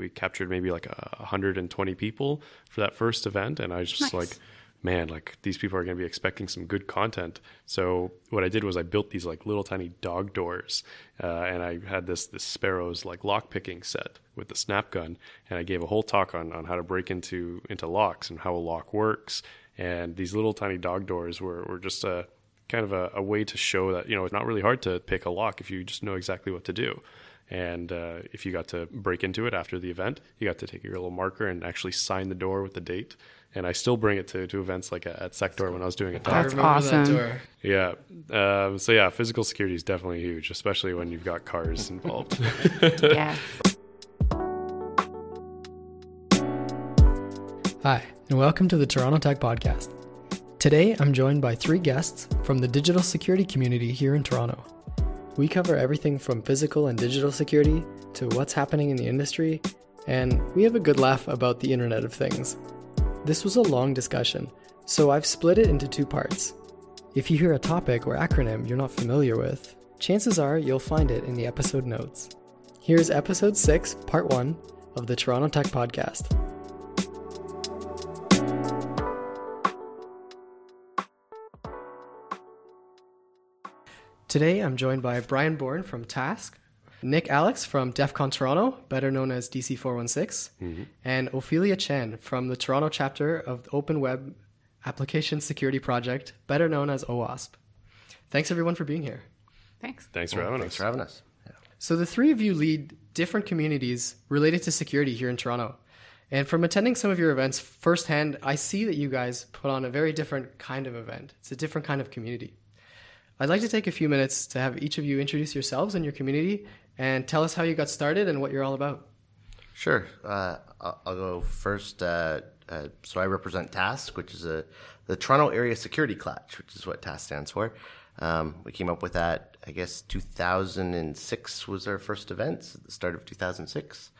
we captured maybe like a 120 people for that first event, and I was just Nice. like, man, like these people are going to be expecting some good content. So what I did was I built these like little tiny dog doors, uh, and I had this this Sparrows like lock picking set with the snap gun, and I gave a whole talk on on how to break into into locks and how a lock works. And these little tiny dog doors were were just a kind of a, a way to show that you know it's not really hard to pick a lock if you just know exactly what to do. And uh, if you got to break into it after the event, you got to take your little marker and actually sign the door with the date. And I still bring it to, to events like at Sector when I was doing a I talk. That's awesome. that door. Yeah. Um, so yeah, physical security is definitely huge, especially when you've got cars involved. yeah. Hi, and welcome to the Toronto Tech Podcast. Today, I'm joined by three guests from the digital security community here in Toronto. We cover everything from physical and digital security to what's happening in the industry, and we have a good laugh about the Internet of Things. This was a long discussion, so I've split it into two parts. If you hear a topic or acronym you're not familiar with, chances are you'll find it in the episode notes. Here's episode 6, part 1 of the Toronto Tech Podcast. Today, I'm joined by Brian Bourne from Task, Nick Alex from DEF CON Toronto, better known as DC416, mm-hmm. and Ophelia Chen from the Toronto chapter of the Open Web Application Security Project, better known as OWASP. Thanks everyone for being here. Thanks. Thanks for having Thanks us. for having us. So, the three of you lead different communities related to security here in Toronto. And from attending some of your events firsthand, I see that you guys put on a very different kind of event. It's a different kind of community. I'd like to take a few minutes to have each of you introduce yourselves and your community and tell us how you got started and what you're all about. Sure. Uh, I'll, go first. Uh, uh, so I represent TASK, which is a the Toronto Area Security Klatch, which is what TASK stands for. Um, we came up with that. I guess 2006 was our first event. At the start of 2006.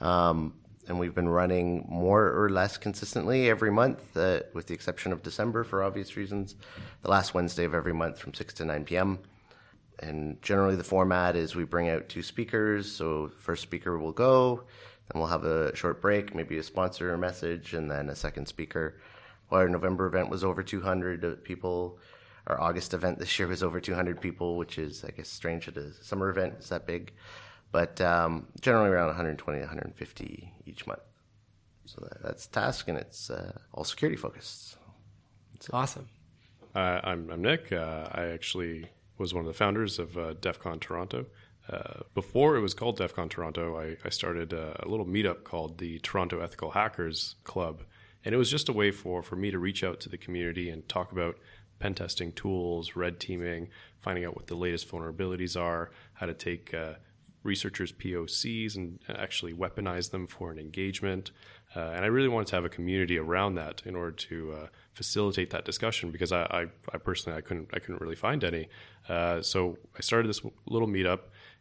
Um, and we've been running more or less consistently every month, uh, with the exception of December for obvious reasons. The last Wednesday of every month from 6 to 9 p.m. And generally, the format is we bring out two speakers. So, first speaker will go, then we'll have a short break, maybe a sponsor message, and then a second speaker. Our November event was over 200 people. Our August event this year was over 200 people, which is, I guess, strange at a summer event. It's that big. But um, generally around 120 to 150 each month. So that, that's task, and it's uh, all security focused. It's awesome. Uh, I'm, I'm Nick. Uh, I actually was one of the founders of uh, DEF CON Toronto. Uh, before it was called DEF CON Toronto, I, I started a, a little meetup called the Toronto Ethical Hackers Club. And it was just a way for, for me to reach out to the community and talk about pen testing tools, red teaming, finding out what the latest vulnerabilities are, how to take uh, researchers' POCs and actually weaponize them for an engagement. Uh, and I really wanted to have a community around that in order to uh, facilitate that discussion because I, I, I personally I couldn't I couldn't really find any. Uh, so I started this little meetup,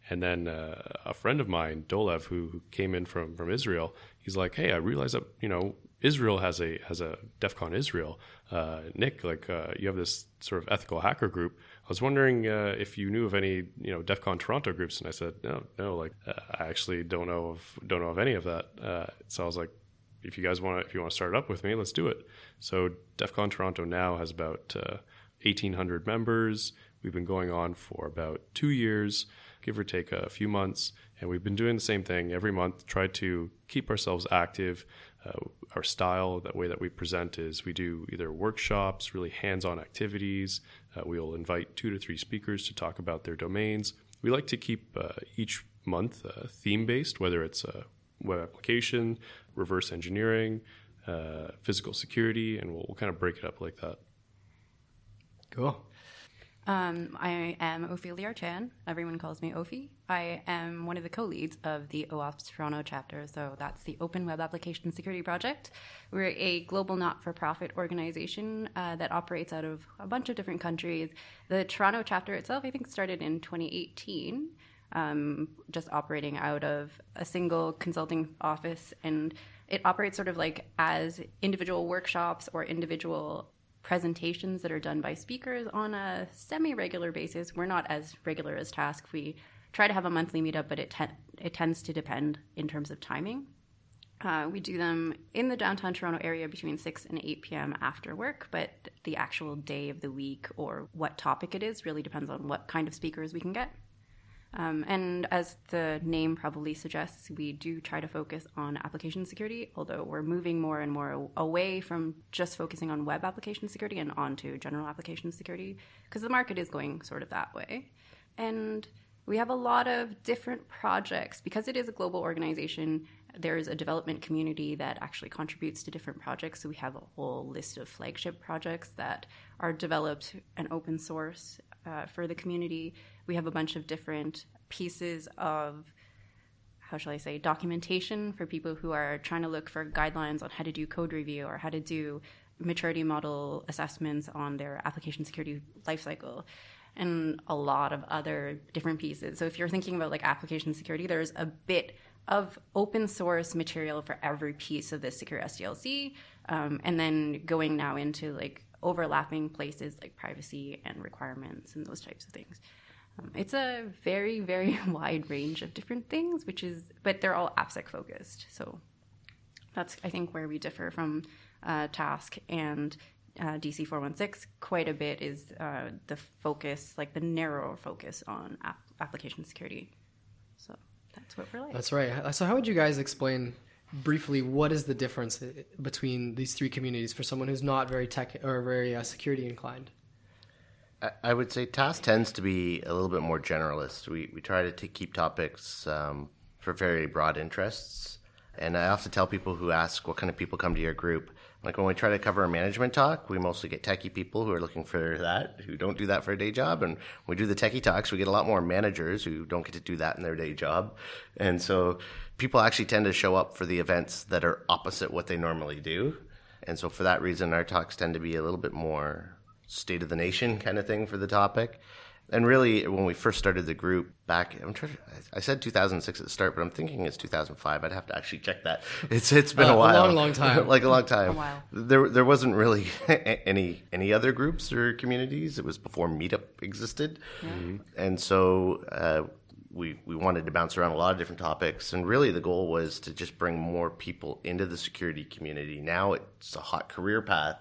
and then uh, a friend of mine, Dolev, who, who came in from from Israel, he's like, "Hey, I realize that you know Israel has a has a DEF CON Israel. Uh, Nick, like uh, you have this sort of ethical hacker group. I was wondering uh, if you knew of any you know DEF CON Toronto groups, and I said no, no. Like uh, I actually don't know of don't know of any of that. Uh, so I was like, if you guys want to if you want to start it up with me, let's do it. So DEF CON Toronto now has about uh, 1,800 members. We've been going on for about two years, give or take a few months, and we've been doing the same thing every month. Try to keep ourselves active. Uh, our style, that way that we present, is we do either workshops, really hands-on activities. Uh, we will invite two to three speakers to talk about their domains. We like to keep uh, each month uh, theme-based, whether it's a web application, reverse engineering, uh, physical security, and we'll, we'll kind of break it up like that. Cool. Um, I am Ophelia Chan. Everyone calls me Ophi. I am one of the co-leads of the OWASP Toronto chapter. So that's the Open Web Application Security Project. We're a global not-for-profit organization uh, that operates out of a bunch of different countries. The Toronto chapter itself, I think, started in 2018, um, just operating out of a single consulting office, and it operates sort of like as individual workshops or individual presentations that are done by speakers on a semi regular basis. We're not as regular as Task. We try to have a monthly meetup, but it te- it tends to depend in terms of timing. Uh, we do them in the downtown Toronto area between 6 and 8 p.m. after work, but the actual day of the week or what topic it is really depends on what kind of speakers we can get. Um, and as the name probably suggests, we do try to focus on application security, although we're moving more and more away from just focusing on web application security and onto general application security, because the market is going sort of that way. And we have a lot of different projects. Because it is a global organization, there's a development community that actually contributes to different projects. So we have a whole list of flagship projects that are developed and open source uh, for the community. We have a bunch of different pieces of how shall I say documentation for people who are trying to look for guidelines on how to do code review or how to do maturity model assessments on their application security lifecycle and a lot of other different pieces. So if you're thinking about like application security, there's a bit of open source material for every piece of this secure SDLC, um, and then going now into like overlapping places like privacy and requirements and those types of things. Um, it's a very, very wide range of different things, which is, but they're all AppSec focused. So that's, I think, where we differ from uh, Task and uh, DC 416. Quite a bit is uh, the focus, like the narrow focus on ap- application security. So that's what we're like. That's right. So, how would you guys explain briefly what is the difference between these three communities for someone who's not very tech or very uh, security inclined? I would say Task tends to be a little bit more generalist. We we try to take, keep topics um, for very broad interests, and I often tell people who ask what kind of people come to your group. Like when we try to cover a management talk, we mostly get techie people who are looking for that, who don't do that for a day job. And we do the techie talks, we get a lot more managers who don't get to do that in their day job. And so people actually tend to show up for the events that are opposite what they normally do. And so for that reason, our talks tend to be a little bit more state of the nation kind of thing for the topic. And really, when we first started the group back, I'm trying. To, I said 2006 at the start, but I'm thinking it's 2005. I'd have to actually check that. It's it's been uh, a while, a long, long time, like a long time. A while. There there wasn't really any any other groups or communities. It was before Meetup existed, mm-hmm. and so uh, we we wanted to bounce around a lot of different topics. And really, the goal was to just bring more people into the security community. Now it's a hot career path.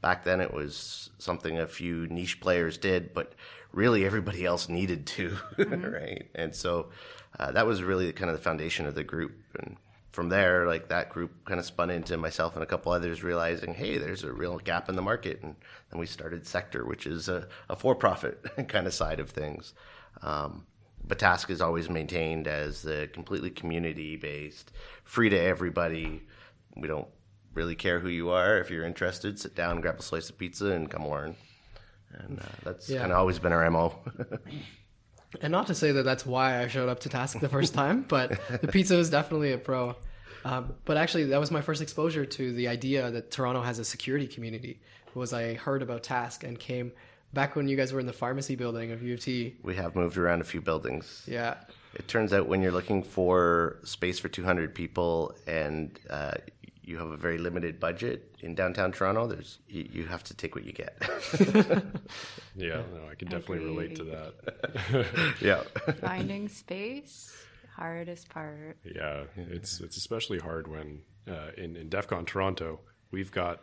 Back then, it was something a few niche players did, but really everybody else needed to, mm-hmm. right? And so uh, that was really kind of the foundation of the group. And from there, like that group kind of spun into myself and a couple others realizing, hey, there's a real gap in the market. And then we started Sector, which is a, a for profit kind of side of things. Um, but Task is always maintained as the completely community based, free to everybody. We don't really care who you are. If you're interested, sit down, grab a slice of pizza, and come learn and uh, that's yeah. kind of always been our mo. and not to say that that's why I showed up to Task the first time, but the pizza was definitely a pro. Um, but actually, that was my first exposure to the idea that Toronto has a security community. Was I heard about Task and came back when you guys were in the pharmacy building of U of T. We have moved around a few buildings. Yeah. It turns out when you're looking for space for 200 people and uh, you have a very limited budget in downtown Toronto, there's you, you have to take what you get. yeah, no, I can definitely relate to that. yeah, finding space hardest part. Yeah, it's it's especially hard when uh, in in DEF CON Toronto we've got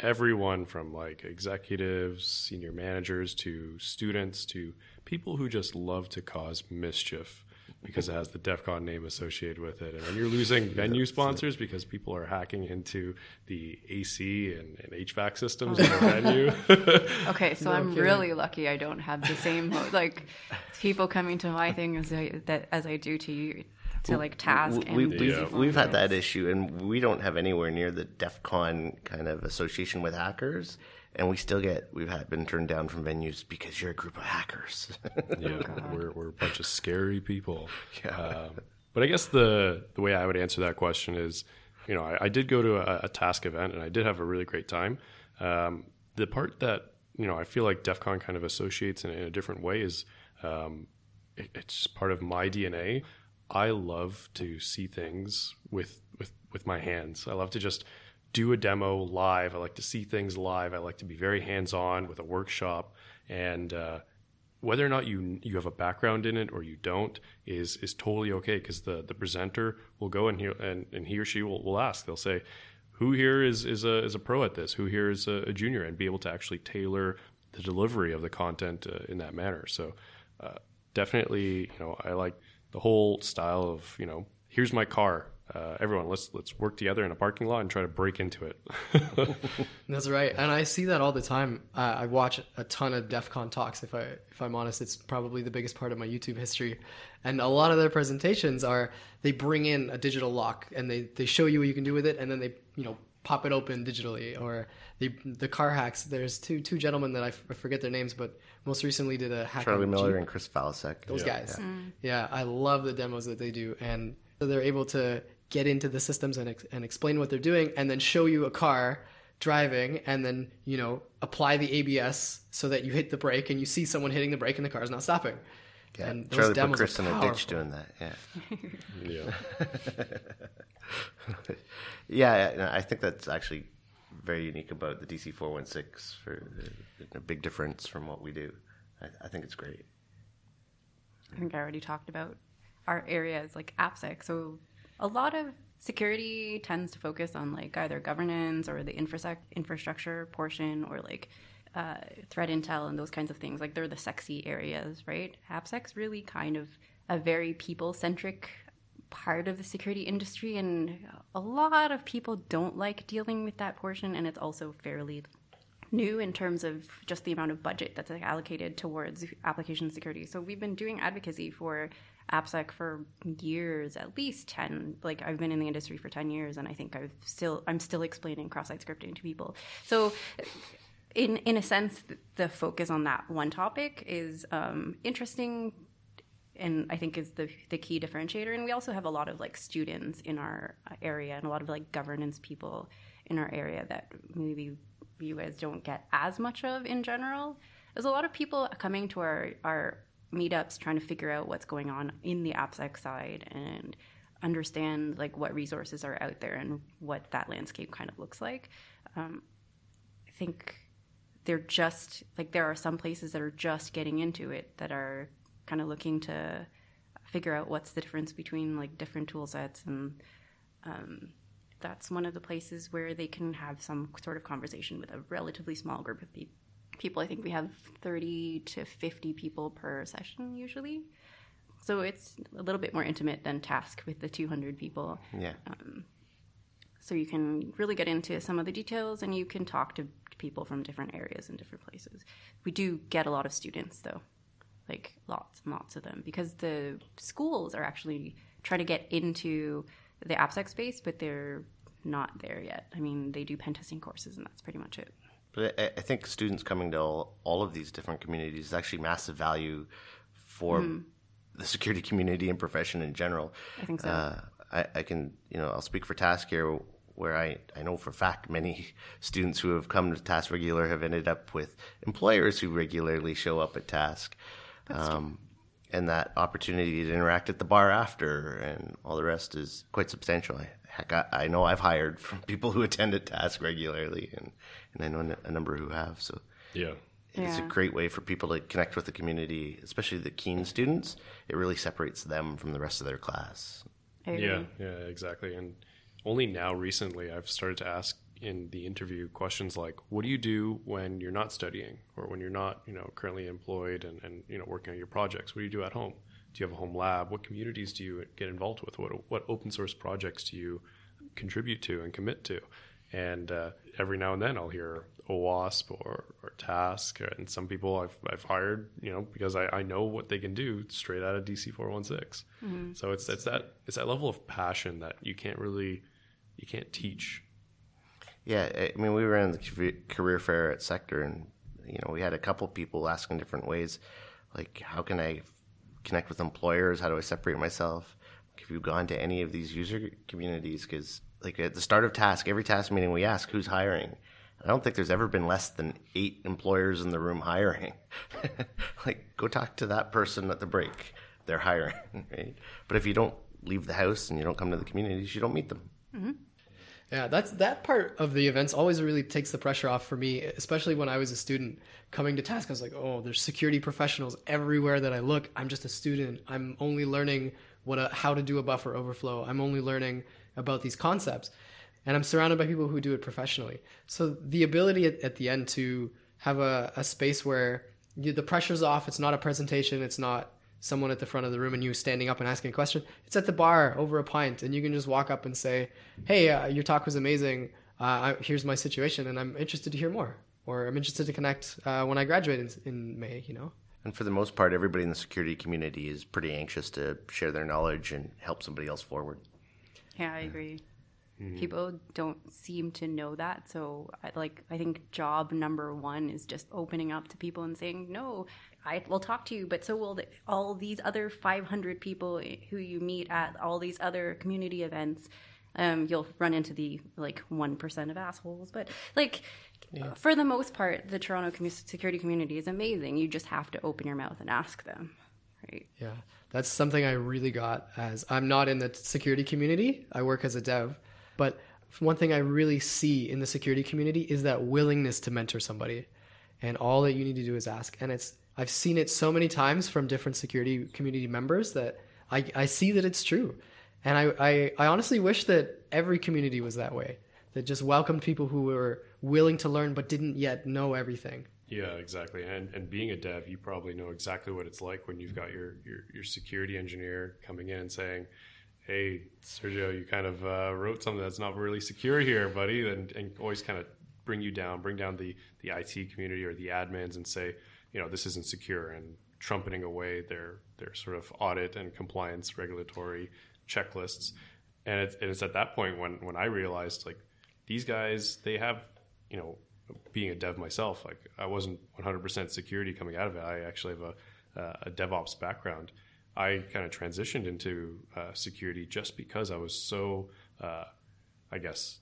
everyone from like executives, senior managers to students to people who just love to cause mischief because it has the DEF CON name associated with it. And then you're losing venue sponsors because people are hacking into the AC and, and HVAC systems oh. in the venue. okay, so no I'm kidding. really lucky I don't have the same like people coming to my thing as I, that as I do to you to like task. We, have we, yeah. we've had that issue, and we don't have anywhere near the DEF CON kind of association with hackers and we still get we've had been turned down from venues because you're a group of hackers. yeah, we're we're a bunch of scary people. Yeah. Um, but I guess the the way I would answer that question is, you know, I, I did go to a, a, task event and I did have a really great time. Um, the part that you know I feel like DEF CON kind of associates in, in a different way is um, it, it's part of my DNA. I love to see things with with with my hands. I love to just do a demo live. I like to see things live. I like to be very hands on with a workshop. And uh, whether or not you you have a background in it or you don't is is totally okay because the the presenter will go and he and, and he or she will, will ask they'll say who here is is a is a pro at this who here is a, a junior and be able to actually tailor the delivery of the content uh, in that manner so uh, definitely you know I like the whole style of you know here's my car uh, everyone let's let's work together in a parking lot and try to break into it That's right, and I see that all the time. Uh, I watch a ton of DEF CON talks. If I if I'm honest, it's probably the biggest part of my YouTube history. And a lot of their presentations are they bring in a digital lock and they they show you what you can do with it, and then they you know pop it open digitally. Or they, the car hacks. There's two two gentlemen that I, f- I forget their names, but most recently did a hack. Charlie Miller Jeep. and Chris Valasek. those guys. Yeah. I love the demos that they do, and they're able to get into the systems and ex- and explain what they're doing, and then show you a car driving, and then you know apply the ABS so that you hit the brake and you see someone hitting the brake and the car's not stopping. Yeah, And those Charlie demos are Chris in a ditch doing that. Yeah. yeah Yeah, yeah, I think that's actually very unique about the DC four one six for a big difference from what we do. I, I think it's great. I think I already talked about our area is like AppSec. So a lot of security tends to focus on like either governance or the infrasec- infrastructure portion or like uh, threat intel and those kinds of things. Like they're the sexy areas, right? AppSec's really kind of a very people centric part of the security industry, and a lot of people don't like dealing with that portion, and it's also fairly new in terms of just the amount of budget that's allocated towards application security. So we've been doing advocacy for AppSec for years, at least 10. Like I've been in the industry for 10 years and I think I've still I'm still explaining cross-site scripting to people. So in in a sense the focus on that one topic is um, interesting and I think is the the key differentiator. And we also have a lot of like students in our area and a lot of like governance people in our area that maybe you guys don't get as much of in general. There's a lot of people coming to our our meetups trying to figure out what's going on in the AppSec side and understand like what resources are out there and what that landscape kind of looks like. Um, I think they're just like there are some places that are just getting into it that are kind of looking to figure out what's the difference between like different tool sets and um, that's one of the places where they can have some sort of conversation with a relatively small group of pe- people i think we have 30 to 50 people per session usually. So it's a little bit more intimate than task with the 200 people. Yeah. Um, so you can really get into some of the details and you can talk to people from different areas and different places. We do get a lot of students though. Like lots and lots of them. Because the schools are actually trying to get into the AppSec space but they're not there yet. I mean they do pen testing courses and that's pretty much it But I, I think students coming to all, all of these different communities is actually massive value for the security community and profession in general. I think so. Uh, I, I can, you know, I'll speak for Task here, where I, I know for a fact many students who have come to Task regular have ended up with employers who regularly show up at Task. Um, and that opportunity to interact at the bar after and all the rest is quite substantial. I, heck, I, I know I've hired from people who attend at Task regularly, and, and I know a number who have. So yeah it's a great way for people to connect with the community, especially the keen students. It really separates them from the rest of their class. Yeah, yeah, exactly. And only now recently I've started to ask in the interview questions like, what do you do when you're not studying or when you're not, you know, currently employed and, and you know, working on your projects? What do you do at home? Do you have a home lab? What communities do you get involved with? What, what open source projects do you contribute to and commit to? And uh, every now and then I'll hear OWASP or, or Task, and some people I've, I've hired, you know, because I, I know what they can do straight out of DC four one six. So it's it's that it's that level of passion that you can't really you can't teach. Yeah, I I mean, we ran the career- career fair at Sector, and you know, we had a couple people asking different ways, like, how can I connect with employers? How do I separate myself? Have you gone to any of these user communities? Because, like, at the start of task, every task meeting, we ask who's hiring. I don't think there's ever been less than eight employers in the room hiring. like, go talk to that person at the break. They're hiring, right? But if you don't leave the house and you don't come to the communities, you don't meet them. Mm-hmm. Yeah, that's that part of the events always really takes the pressure off for me, especially when I was a student coming to task. I was like, oh, there's security professionals everywhere that I look. I'm just a student. I'm only learning what a, how to do a buffer overflow. I'm only learning about these concepts, and I'm surrounded by people who do it professionally. So the ability at, at the end to have a, a space where you, the pressure's off. It's not a presentation. It's not someone at the front of the room and you standing up and asking a question. It's at the bar over a pint, and you can just walk up and say, "Hey, uh, your talk was amazing. Uh, I, here's my situation, and I'm interested to hear more, or I'm interested to connect uh, when I graduate in, in May." You know. And for the most part, everybody in the security community is pretty anxious to share their knowledge and help somebody else forward. Yeah, I agree. People don't seem to know that, so I, like I think job number one is just opening up to people and saying, "No, I will talk to you, but so will the, all these other 500 people who you meet at all these other community events." Um, you'll run into the like one percent of assholes, but like for the most part, the Toronto commu- security community is amazing. You just have to open your mouth and ask them, right? Yeah, that's something I really got as I'm not in the security community. I work as a dev, but one thing I really see in the security community is that willingness to mentor somebody, and all that you need to do is ask. And it's I've seen it so many times from different security community members that I, I see that it's true, and I, I I honestly wish that every community was that way, that just welcomed people who were willing to learn but didn't yet know everything. Yeah, exactly. And and being a dev, you probably know exactly what it's like when you've got your your, your security engineer coming in and saying, "Hey, Sergio, you kind of uh, wrote something that's not really secure here, buddy," and and always kind of bring you down, bring down the the IT community or the admins, and say, you know, this isn't secure, and trumpeting away their their sort of audit and compliance regulatory checklists. And it's, and it's at that point when when I realized like these guys they have you know being a dev myself like I wasn't 100% security coming out of it. I actually have a uh, a DevOps background. I kind of transitioned into uh, security just because I was so uh, I guess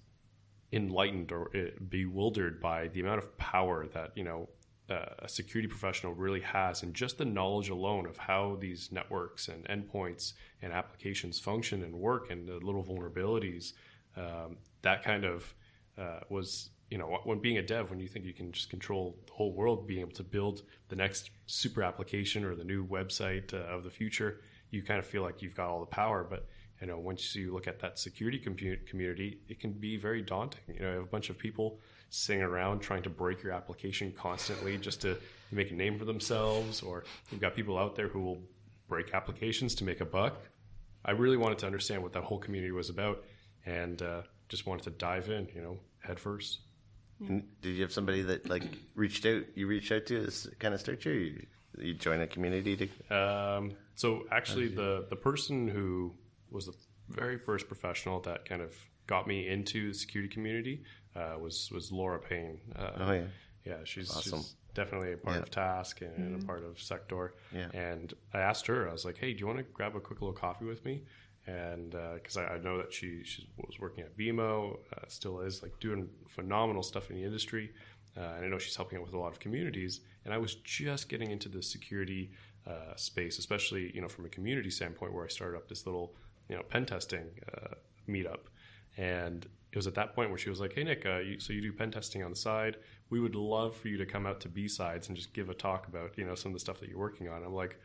enlightened or uh, bewildered by the amount of power that you know uh, a security professional really has and just the knowledge alone of how these networks and endpoints and applications function and work and the little vulnerabilities um, that kind of uh, was you know when being a dev when you think you can just control the whole world being able to build the next super application or the new website uh, of the future you kind of feel like you've got all the power. But you know once you look at that security community it can be very daunting. You know you have a bunch of people sitting around trying to break your application constantly just to make a name for themselves or you've got people out there who will break applications to make a buck. I really wanted to understand what that whole community was about and uh, just wanted to dive in you know head first And did you have somebody that like reached out? You reached out to this kind of start you? You, you join a community to. Um, so actually, the the person who was the very first professional that kind of got me into the security community uh, was was Laura Payne. Uh, Oh yeah. yeah, she's, Awesome. she's definitely a part Yeah. of Task and a part of Sector. Yeah. And I asked her, I was like, "Hey, do you want to grab a quick little coffee with me?" And because I, I know that she she was working at BMO, uh, still is like doing phenomenal stuff in the industry, uh, and I know she's helping out with a lot of communities. And I was just getting into the security uh, space, especially you know from a community standpoint, where I started up this little you know pen testing uh, meetup. And it was at that point where she was like, "Hey Nick, uh, you, so you do pen testing on the side? We would love for you to come out to BSides and just give a talk about you know some of the stuff that you're working on." I'm like,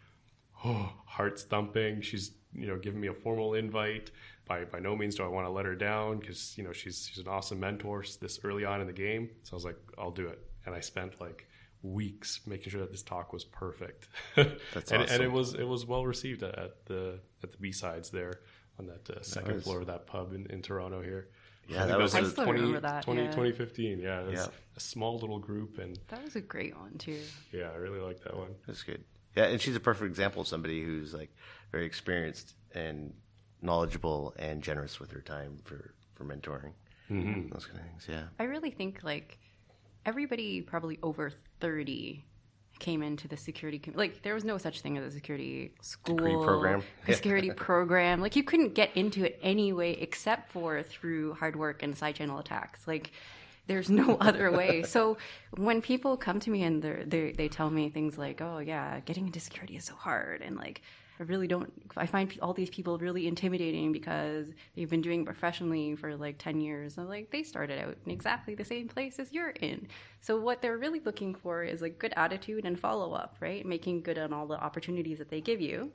"Oh, heart's thumping." She's you know giving me a formal invite. By by no means do I want to let her down because you know she's she's an awesome mentor this early on in the game. So I was like, "I'll do it," and I spent like weeks making sure that this talk was perfect. That's and, and it was it was well received at, at the at the BSides there on that uh, second Nice. floor of that pub in, in Toronto here. Yeah, I think that was I a- still remember that, 20, yeah. 2015. Yeah, Yeah. a small little group, and That was a great one too. yeah, I really like that one. That's good. Yeah, and she's a perfect example of somebody who's like very experienced and knowledgeable and generous with her time for for mentoring. Mm-hmm. Those kind of things. Yeah. I really think like everybody probably over 30 came into the security com- like there was no such thing as a security school program. a security program like you couldn't get into it anyway except for through hard work and side channel attacks like there's no other way so when people come to me and they they tell me things like oh yeah getting into security is so hard and like I really don't. I find all these people really intimidating because they've been doing professionally for like ten years. And like they started out in exactly the same place as you're in. So what they're really looking for is like good attitude and follow up, right? Making good on all the opportunities that they give you,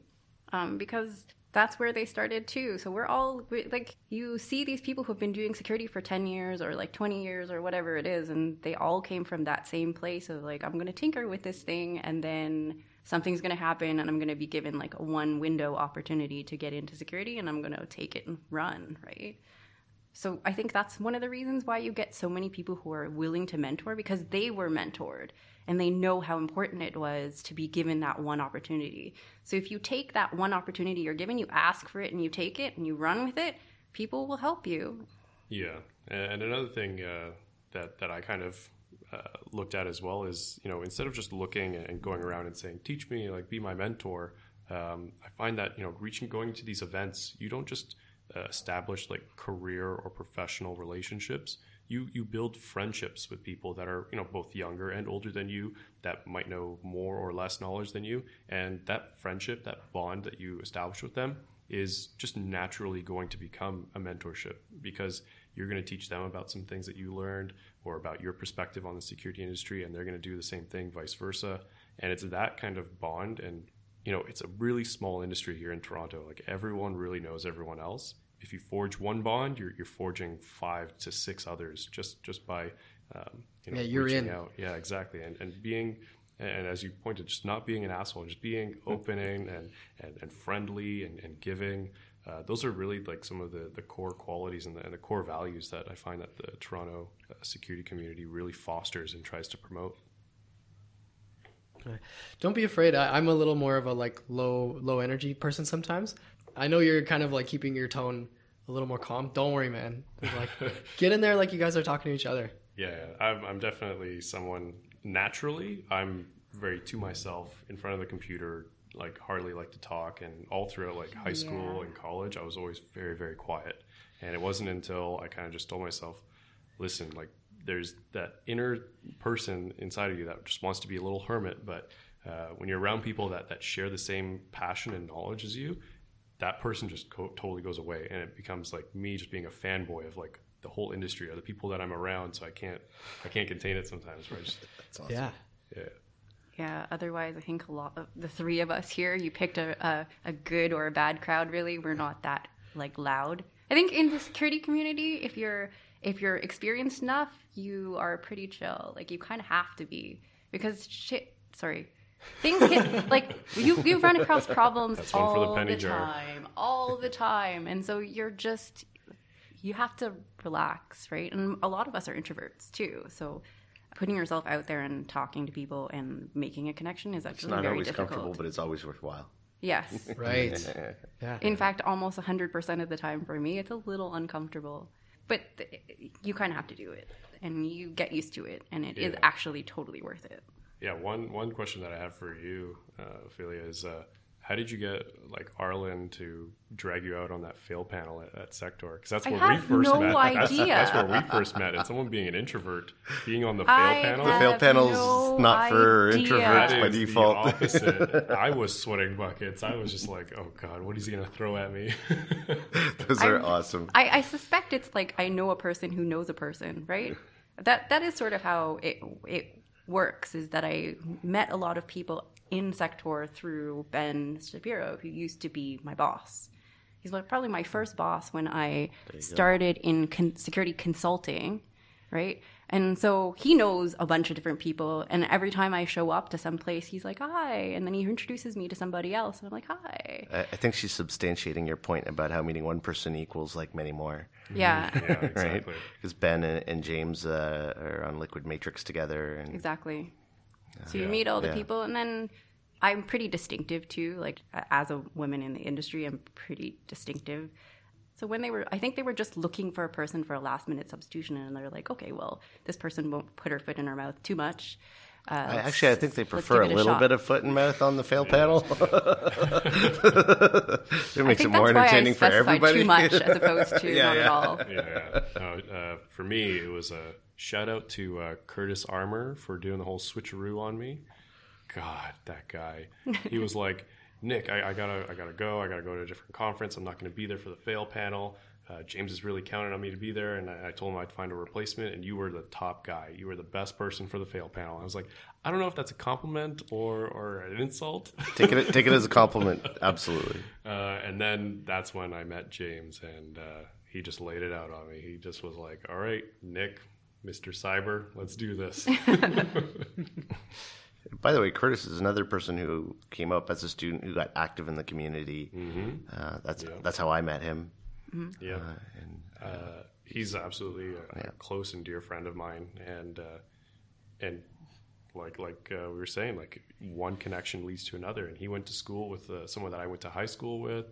um, because that's where they started too. So we're all like, you see these people who've been doing security for 10 years or like 20 years or whatever it is, and they all came from that same place of like, I'm going to tinker with this thing, and then something's going to happen, and I'm going to be given like a one window opportunity to get into security, and I'm going to take it and run, right? So I think that's one of the reasons why you get so many people who are willing to mentor because they were mentored and they know how important it was to be given that one opportunity. So if you take that one opportunity you're given, you ask for it and you take it and you run with it, people will help you. Yeah, and another thing uh, that that I kind of uh, looked at as well is you know instead of just looking and going around and saying teach me like be my mentor, um, I find that you know reaching going to these events you don't just uh, establish like career or professional relationships you you build friendships with people that are you know both younger and older than you that might know more or less knowledge than you. And that friendship that bond that you establish with them is just naturally going to become a mentorship because you're going to teach them about some things that you learned or about your perspective on the security industry and they're going to do the same thing vice versa. And it's that kind of bond and you know it's a really small industry here in Toronto. Like everyone really knows everyone else if you forge one bond, you're, you're forging five to six others just just by um, you know, yeah, you're reaching in. out. Yeah, exactly. And and being and as you pointed, just not being an asshole, just being opening and, and, and friendly and, and giving. Uh, those are really like some of the, the core qualities and the, and the core values that I find that the Toronto uh, security community really fosters and tries to promote. Don't be afraid. I, I'm a little more of a like low low energy person sometimes. I know you're kind of like keeping your tone a little more calm. Don't worry, man. Like, get in there like you guys are talking to each other. Yeah, I'm, I'm definitely someone naturally. I'm very to myself in front of the computer. Like hardly like to talk, and all throughout like high school Yeah. and college, I was always very very quiet. And it wasn't until I kind of just told myself, listen, like there's that inner person inside of you that just wants to be a little hermit, but uh, when you're around people that that share the same passion and knowledge as you, that person just co- totally goes away and it becomes like me just being a fanboy of like the whole industry or the people that I'm around so I can't I can't contain it sometimes right just, Yeah. yeah Yeah, otherwise, I think a lot of the three of us here, you picked a, a, a good or a bad crowd, really. We're not that like loud. I think in the security community, if you're if you're experienced enough, you are pretty chill. Like you kind of have to be because shit. Sorry, things get like you you run across problems That's all the the, time, all the time, and so you're just you have to relax, right? And a lot of us are introverts too, so putting yourself out there and talking to people and making a connection is It's actually not very always difficult. comfortable, but it's always worthwhile. Yes. Right. Yeah. In fact, almost 100% of the time for me, it's a little uncomfortable. But th- you kind of have to do it and you get used to it and it is Yeah. actually totally worth it. Yeah one one question that I have for you uh, Ophelia is uh, how did you get like Arlen to drag you out on that fail panel at, at Sector because that's I where we first no met That's- idea. That's, where we first met and someone being an introvert being on the fail I panel have Fail panel's no not for idea. introverts That by is the default. opposite. I was sweating buckets. I was just like, "Oh God, what is he gonna throw at me?" Those are I'm- awesome. I, I suspect it's like I know a person who knows a person, right? That that is sort of how it it works. Is that I met a lot of people in Sector through Ben Sapiro, who used to be my boss. He's like probably my first boss when I started in con- security consulting, right? And so he knows a bunch of different people, and every time I show up to some place, he's like, "Hi," and then he introduces me to somebody else, and I'm like, "Hi." I, I think she's substantiating your point about how meeting one person equals like many more, Yeah, yeah, right? exactly. Because Ben and, and James uh, are on Liquid Matrix together, and Exactly. So you Yeah. meet all the Yeah. people, and then I'm pretty distinctive too. Like as a woman in the industry, I'm pretty distinctive. So when they were, I think they were just looking for a person for a last minute substitution, and they're like, okay, well, this person won't put her foot in her mouth too much. Uh, I, actually, I think they prefer a give a little shot. bit of foot and mouth on the fail panel. it makes it more that's why I entertaining for everybody. too much as opposed to Yeah, not at yeah. all. yeah. No, uh, for me, it was a shout out to uh, Curtis Armour for doing the whole switcheroo on me. God, that guy. He was like, Nick, I, I gotta I gotta go. I gotta go to a different conference. I'm not going to be there for the fail panel. Uh, James is really counting on me to be there, and I, I, told him I'd find a replacement. And you were the top guy. You were the best person for the fail panel. I was like, I don't know if that's a compliment or or an insult. take it take it as a compliment, absolutely. Uh, and then that's when I met James, and uh, he just laid it out on me. He just was like, "All right, Nick, Mister Cyber, let's do this." By the way, Curtis is another person who came up as a student who got active in the community. Mm-hmm. Uh, that's yeah. that's how I met him. Mm-hmm. Yeah, uh, and, uh, he's absolutely a, yeah. a, close and dear friend of mine, and uh, and like like uh, we were saying, like one connection leads to another. And he went to school with uh, someone that I went to high school with,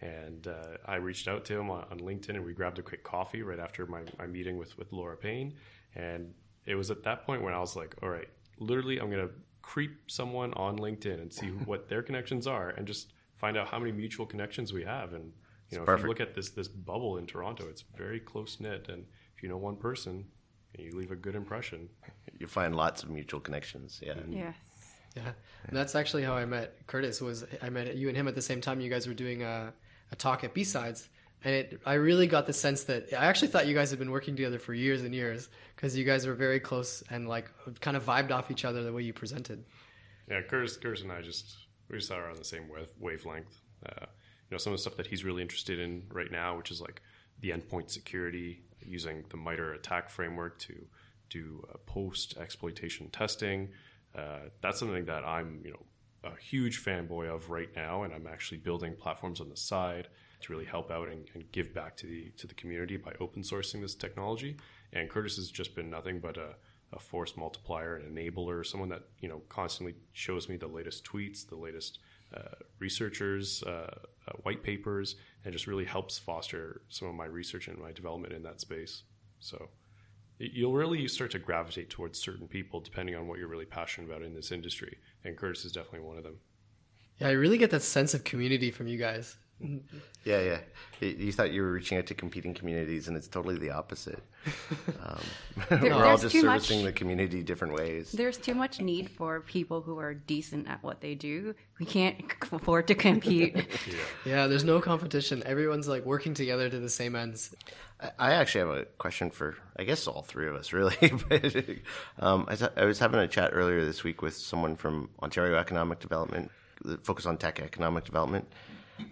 and I reached out to him on, on, LinkedIn, and we grabbed a quick coffee right after my, my meeting with with Laura Payne, and it was at that point when I was like, all right, literally, I'm gonna creep someone on LinkedIn and see what their connections are, and just find out how many mutual connections we have, and you know, if you look at this this bubble in Toronto, it's very close knit, and if you know one person, you leave a good impression. You find lots of mutual connections. Yeah. Yes. Yeah, and that's actually how I met Curtis. Was I met you and him at the same time? You guys were doing a, a talk at BSides, and it, I really got the sense that I actually thought you guys had been working together for years and years because you guys were very close and like kind of vibed off each other the way you presented. Yeah, Curtis, Curtis and I just we just are on the same wave, wavelength. Uh, you know some of the stuff that he's really interested in right now, which is like the endpoint security using the MITRE ATT&CK framework to do uh, post exploitation testing. Uh, that's something that I'm you know a huge fanboy of right now, and I'm actually building platforms on the side to really help out and, and give back to the to the community by open sourcing this technology. And Curtis has just been nothing but a a force multiplier, an enabler, someone that you know constantly shows me the latest tweets, the latest uh, researchers, uh, uh, white papers, and just really helps foster some of my research and my development in that space. So you'll really start to gravitate towards certain people depending on what you're really passionate about in this industry. And Curtis is definitely one of them. Yeah, I really get that sense of community from you guys. Yeah, yeah. You thought you were reaching out to competing communities, and it's totally the opposite. Um, there, we're all just servicing much, the community different ways. There's too much need for people who are decent at what they do. We can't afford to compete. yeah. yeah, there's no competition. Everyone's like working together to the same ends. I actually have a question for, I guess, all three of us, really. but, um, I, I was having a chat earlier this week with someone from Ontario Economic Development, focus on tech economic development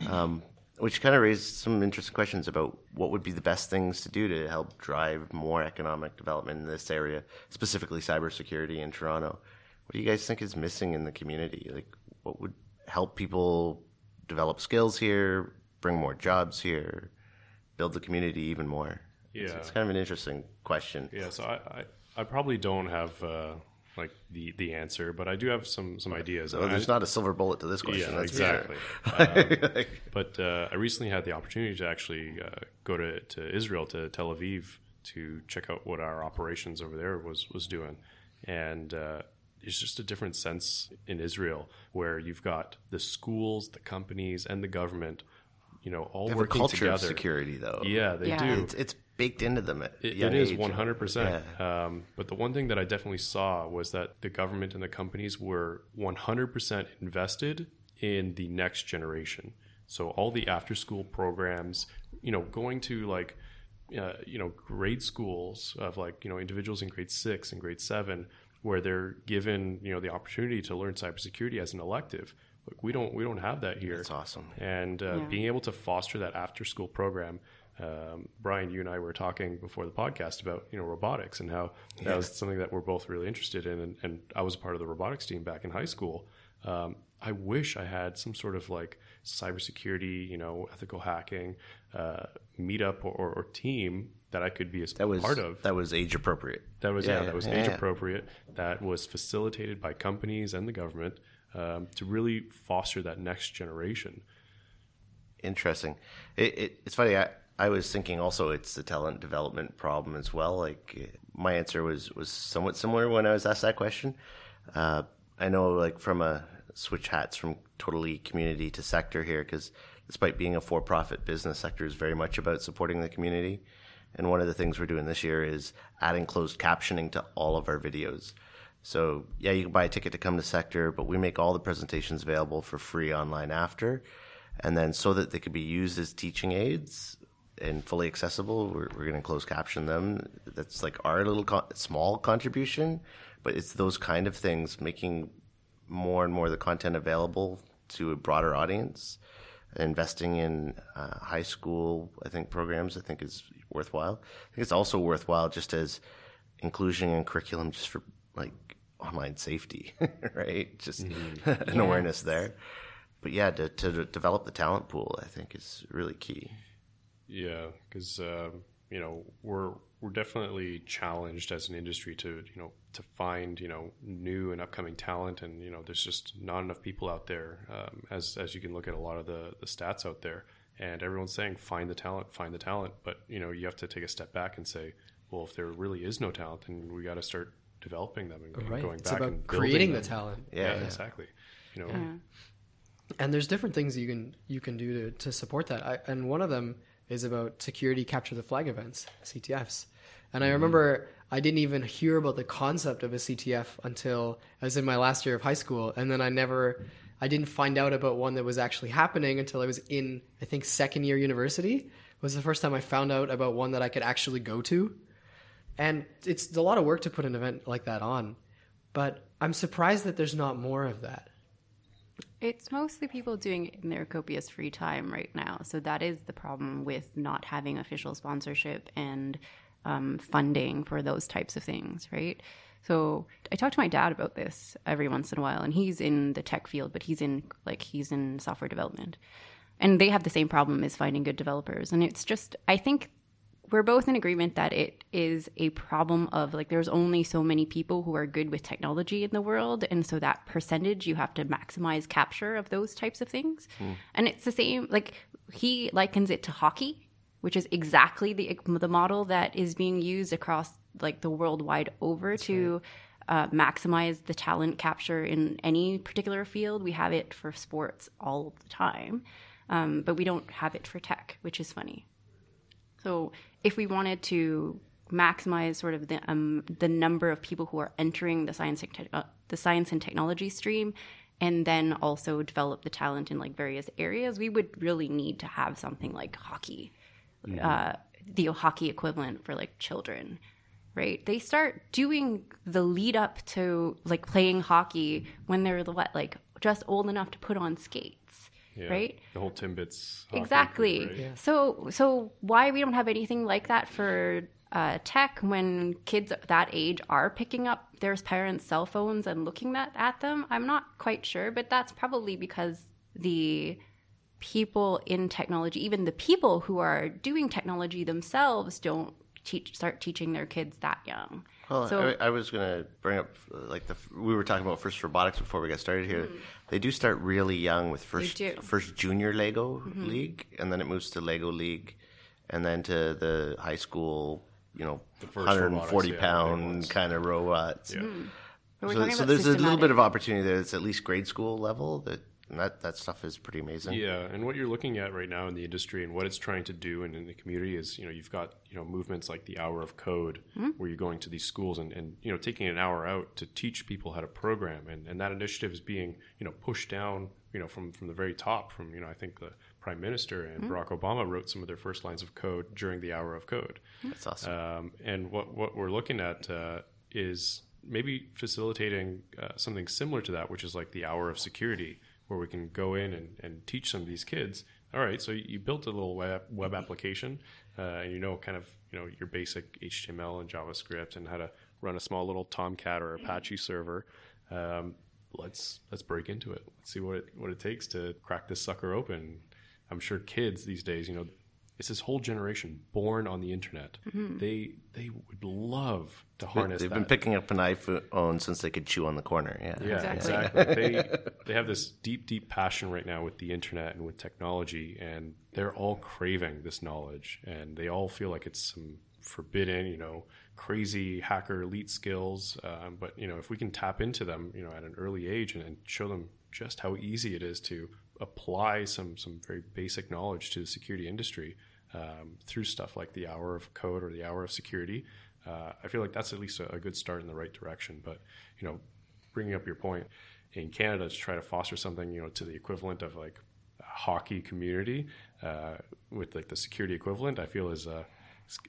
um, which kind of raised some interesting questions about what would be the best things to do to help drive more economic development in this area, specifically cybersecurity in Toronto. What do you guys think is missing in the community? Like, what would help people develop skills here, bring more jobs here, build the community even more? Yeah, it's, it's kind of an interesting question. Yeah, so I, I, I probably don't have. Uh like the the answer, but I do have some some ideas. So there's I, not a silver bullet to this question. Yeah, exactly. Sure. um, but uh, I recently had the opportunity to actually uh, go to, to Israel to Tel Aviv to check out what our operations over there was was doing, and uh, it's just a different sense in Israel where you've got the schools, the companies, and the government you know, all they working culture together. Of security, though. Yeah, they yeah. do. It's, it's, baked into them. It, it is one hundred percent. Um, but the one thing that I definitely saw was that the government and the companies were one hundred percent invested in the next generation. So all the after-school programs, you know, going to like, uh, you know, grade schools of like, you know, individuals in grade six and grade seven, where they're given, you know, the opportunity to learn cybersecurity as an elective Look, we don't we don't have that here. That's awesome. And uh, yeah. being able to foster that after school program. Um, Brian, you and I were talking before the podcast about you know robotics and how yeah. that was something that we're both really interested in. And, and, I was a part of the robotics team back in high school. Um, I wish I had some sort of like cybersecurity, you know, ethical hacking uh, meetup or, or, or, team that I could be a that was, part of. That was age appropriate. That was yeah, yeah that was age appropriate. That was facilitated by companies and the government um, to really foster that next generation. Interesting. It, it, it's funny. I, I was thinking also it's the talent development problem as well. Like my answer was was somewhat similar when I was asked that question. Uh, I know, like from a switch hats from totally community to sector here, because despite being a for-profit business, sector is very much about supporting the community. And one of the things we're doing this year is adding closed captioning to all of our videos So yeah, you can buy a ticket to come to Sector, but we make all the presentations available for free online after, and then so that they could be used as teaching aids and fully accessible, we're, we're going to close caption them. That's like our little con- small contribution, but it's those kind of things making more and more the content available to a broader audience. Investing in uh, high school, I think programs, I think is worthwhile. I think it's also worthwhile just as inclusion in curriculum, just for like online safety, right? Just mm-hmm. an yes. awareness there. But yeah, to, to develop the talent pool, I think is really key. Yeah, because uh, you know we're we're definitely challenged as an industry to you know to find you know new and upcoming talent, and you know there's just not enough people out there. Um, as as you can look at a lot of the the stats out there, and everyone's saying find the talent, find the talent, but you know you have to take a step back and say, well, if there really is no talent, then we got to start developing them and, right. going it's back and creating them. the talent. Yeah, yeah, yeah, exactly. You know, yeah. and there's different things you can you can do to, to support that. I, and one of them is about security capture the flag events, CTFs. And I mm-hmm. remember I didn't even hear about the concept of a CTF until I was in my last year of high school, and then I never, I didn't find out about one that was actually happening until I was in, I think, second year university. It was the first time I found out about one that I could actually go to, and it's a lot of work to put an event like that on. But I'm surprised that there's not more of that. It's mostly people doing it in their copious free time right now. So that is the problem with not having official sponsorship and um, funding for those types of things, right? So I talk to my dad about this every once in a while, and he's in the tech field, but he's in like he's in software development, and they have the same problem as finding good developers. And it's just I think we're both in agreement that it is a problem of like there's only so many people who are good with technology in the world and so that percentage you have to maximize capture of those types of things mm. and it's the same like he likens it to hockey which is exactly the the model that is being used across like the worldwide over That's to right. uh, maximize the talent capture in any particular field we have it for sports all the time um, but we don't have it for tech which is funny so if we wanted to maximize sort of the um, the number of people who are entering the science and te- uh, the science and technology stream and then also develop the talent in like various areas we would really need to have something like hockey mm-hmm. uh, the hockey equivalent for like children right they start doing the lead up to like playing hockey when they're what like just old enough to put on skates yeah, right? The whole Timbits. Exactly. right? yeah. So so why we don't have anything like that for uh, tech when kids that age are picking up their parents' cell phones and looking at, at them? I'm not quite sure, but that's probably because the people in technology, even the people who are doing technology themselves, don't teach start teaching their kids that young. Well, so, I, I, was going to bring up like the we were talking about first robotics before we got started here. Mm-hmm. They do start really young with first first junior Lego mm-hmm. league, and then it moves to Lego League, and then to the high school. You know, 140 robotics, pound yeah, kind of robots. Yeah. Mm-hmm. So, so there's a little bit of opportunity there. It's at least grade school level that and that, that stuff is pretty amazing. Yeah, and what you're looking at right now in the industry and what it's trying to do and in the community is, you know, you've got, you know, movements like the Hour of Code, mm-hmm. where you're going to these schools and, and, you know, taking an hour out to teach people how to program. And, and that initiative is being, you know, pushed down, you know, from, from the very top from, you know, I think the Prime Minister and mm-hmm. Barack Obama wrote some of their first lines of code during the Hour of Code. That's awesome. Um, and what, what we're looking at uh, is maybe facilitating uh, something similar to that, which is like the Hour of Security where we can go in and, and teach some of these kids. All right, so you built a little web web application, uh, and you know kind of you know your basic HTML and JavaScript and how to run a small little Tomcat or Apache server. Um, let's let's break into it. Let's see what it, what it takes to crack this sucker open. I'm sure kids these days, you know, it's this whole generation born on the internet. Mm-hmm. They they would love to harness. They've that. been picking up an iPhone since they could chew on the corner. Yeah, yeah, exactly. exactly. they they have this deep, deep passion right now with the internet and with technology, and they're all craving this knowledge, and they all feel like it's some forbidden, you know, crazy hacker elite skills. Um, but you know, if we can tap into them, you know, at an early age and, and show them just how easy it is to apply some some very basic knowledge to the security industry um, through stuff like the hour of code or the hour of security. uh, I feel like that's at least a, a good start in the right direction. But you know, bringing up your point in Canada to try to foster something you know to the equivalent of like a hockey community uh, with like the security equivalent, I feel is a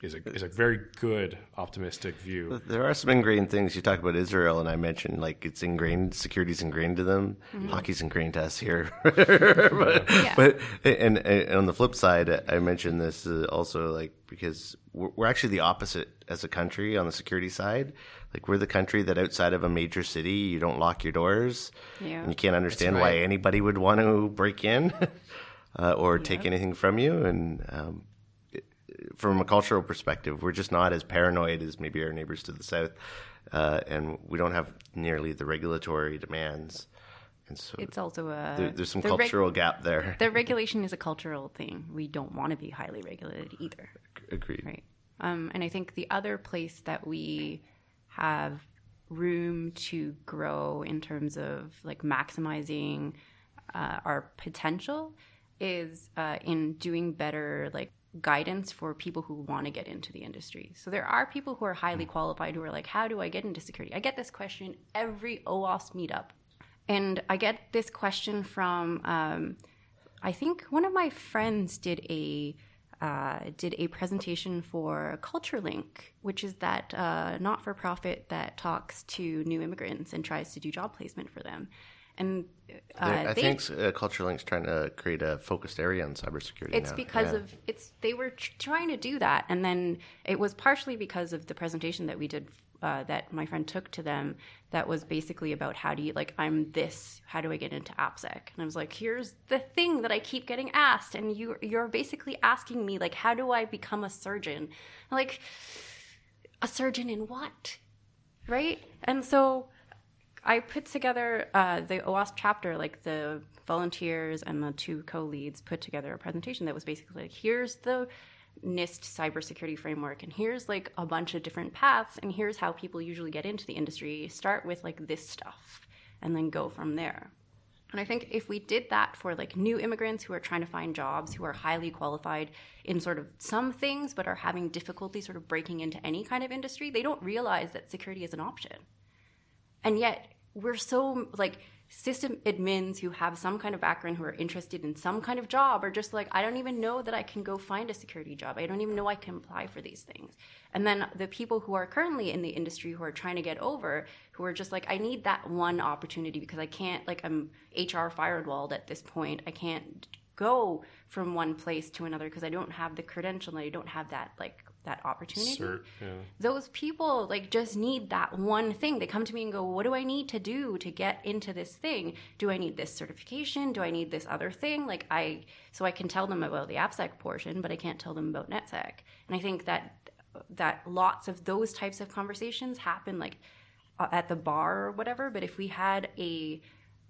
is a, is a very good optimistic view. There are some ingrained things. You talk about Israel, and I mentioned like it's ingrained, security's ingrained to them. Hockey's ingrained to us here. but, but and, and on the flip side, I mentioned this uh, also like because we're, we're actually the opposite as a country on the security side. Like we're the country that outside of a major city, you don't lock your doors, Yeah. and you can't understand why anybody would want to break in uh, or take anything from you. And um, from a cultural perspective, we're just not as paranoid as maybe our neighbors to the south, uh, and we don't have nearly the regulatory demands. And so It's also a there, there's some the reg- cultural gap there. the regulation is a cultural thing. We don't want to be highly regulated either. Agreed. Right. Um, and I think the other place that we have room to grow in terms of like maximizing uh, our potential is uh, in doing better like guidance for people who want to get into the industry. So there are people who are highly qualified who are like, how do I get into security? I get this question every OWASP meetup. And I get this question from um, I think one of my friends did a uh, did a presentation for CultureLink, which is that uh, not for profit that talks to new immigrants and tries to do job placement for them. And uh, I they, think uh, CultureLink's trying to create a focused area on cybersecurity. it's now. because Yeah. of it's they were tr- trying to do that, and then it was partially because of the presentation that we did uh, that my friend took to them. That was basically about how do you like I'm this, how do I get into AppSec? And I was like, here's the thing that I keep getting asked, and you you're basically asking me like, how do I become a surgeon? I'm like, a surgeon in what? Right? And so I put together uh, the OWASP chapter, like the volunteers and the two co-leads put together a presentation that was basically like, here's the NIST cybersecurity framework, and here's like a bunch of different paths, and here's how people usually get into the industry. Start with like this stuff, and then go from there. And I think if we did that for like new immigrants who are trying to find jobs, who are highly qualified in sort of some things, but are having difficulty sort of breaking into any kind of industry, they don't realize that security is an option. And yet we're so like system admins who have some kind of background who are interested in some kind of job are just like, I don't even know that I can go find a security job. I don't even know I can apply for these things. And then the people who are currently in the industry who are trying to get over, who are just like, I need that one opportunity because I can't, like, I'm HR firewalled at this point. I can't go from one place to another because I don't have the credential and I don't have that, like, that opportunity. Cert, yeah. those people like just need that one thing. They come to me and go what do i need to do to get into this thing? Do i need this certification? Do i need this other thing? Like i so i can tell them about the appsec portion but i can't tell them about netsec. And i think that that lots of those types of conversations happen like at the bar or whatever but if we had a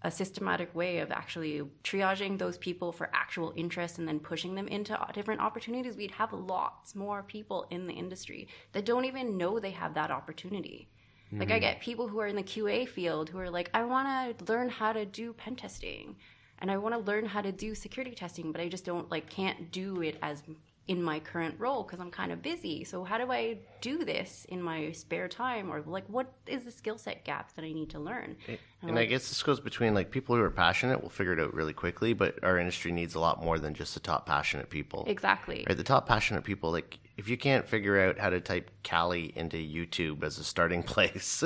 a systematic way of actually triaging those people for actual interest and then pushing them into different opportunities, we'd have lots more people in the industry that don't even know they have that opportunity. Like I mm-hmm. get people who are in the QA field who are like, I want to learn how to do pen testing, and I want to learn how to do security testing, but I just don't like can't do it as in my current role because I'm kind of busy. So how do I do this in my spare time, or like what is the skill set gap that I need to learn? And I guess this goes between like people who are passionate will figure it out really quickly, but our industry needs a lot more than just the top passionate people. Exactly. Right, the top passionate people, like if you can't figure out how to type Kali into YouTube as a starting place,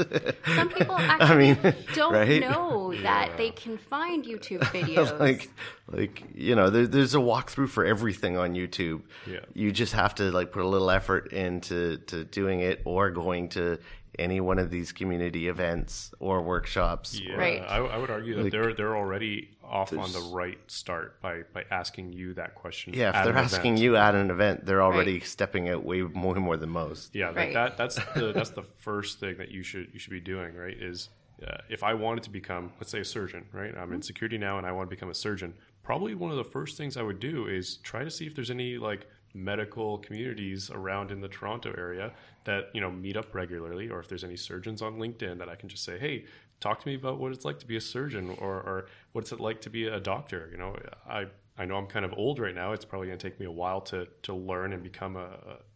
Some people actually mean, don't right? know that they can find YouTube videos. like, like you know, there, there's a walkthrough for everything on YouTube. Yeah. You just have to like put a little effort into to doing it, or going to any one of these community events or workshops. Yeah, Right. I, I would argue that they're they're already off on the right start by by asking you that question. Yeah, if at they're an asking event. you at an event, they're already Right. stepping out way more, more than most. Yeah, like that. That's the that's the first thing that you should you should be doing. Right? Is uh, if I wanted to become, let's say, a surgeon. Right? I'm in security now, and I want to become a surgeon. Probably one of the first things I would do is try to see if there's any like medical communities around in the Toronto area that you know meet up regularly, or if there's any surgeons on LinkedIn that I can just say, hey. Talk to me about what it's like to be a surgeon, or, or what's it like to be a doctor. You know, I I know I'm kind of old right now. It's probably going to take me a while to to learn and become a,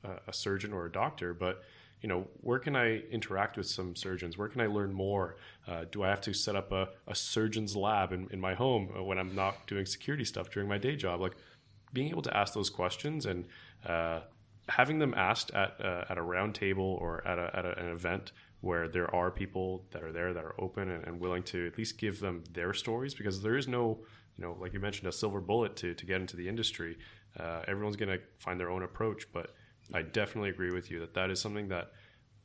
a, a surgeon or a doctor. But you know, where can I interact with some surgeons? Where can I learn more? Uh, do I have to set up a, a surgeon's lab in, in my home when I'm not doing security stuff during my day job? Like being able to ask those questions and uh, having them asked at, uh, at a round table or at, a, at a, an event where there are people that are there that are open and, and, willing to at least give them their stories because there is no, you know, like you mentioned, a silver bullet to, to get into the industry. Uh, everyone's going to find their own approach, but I definitely agree with you that that is something that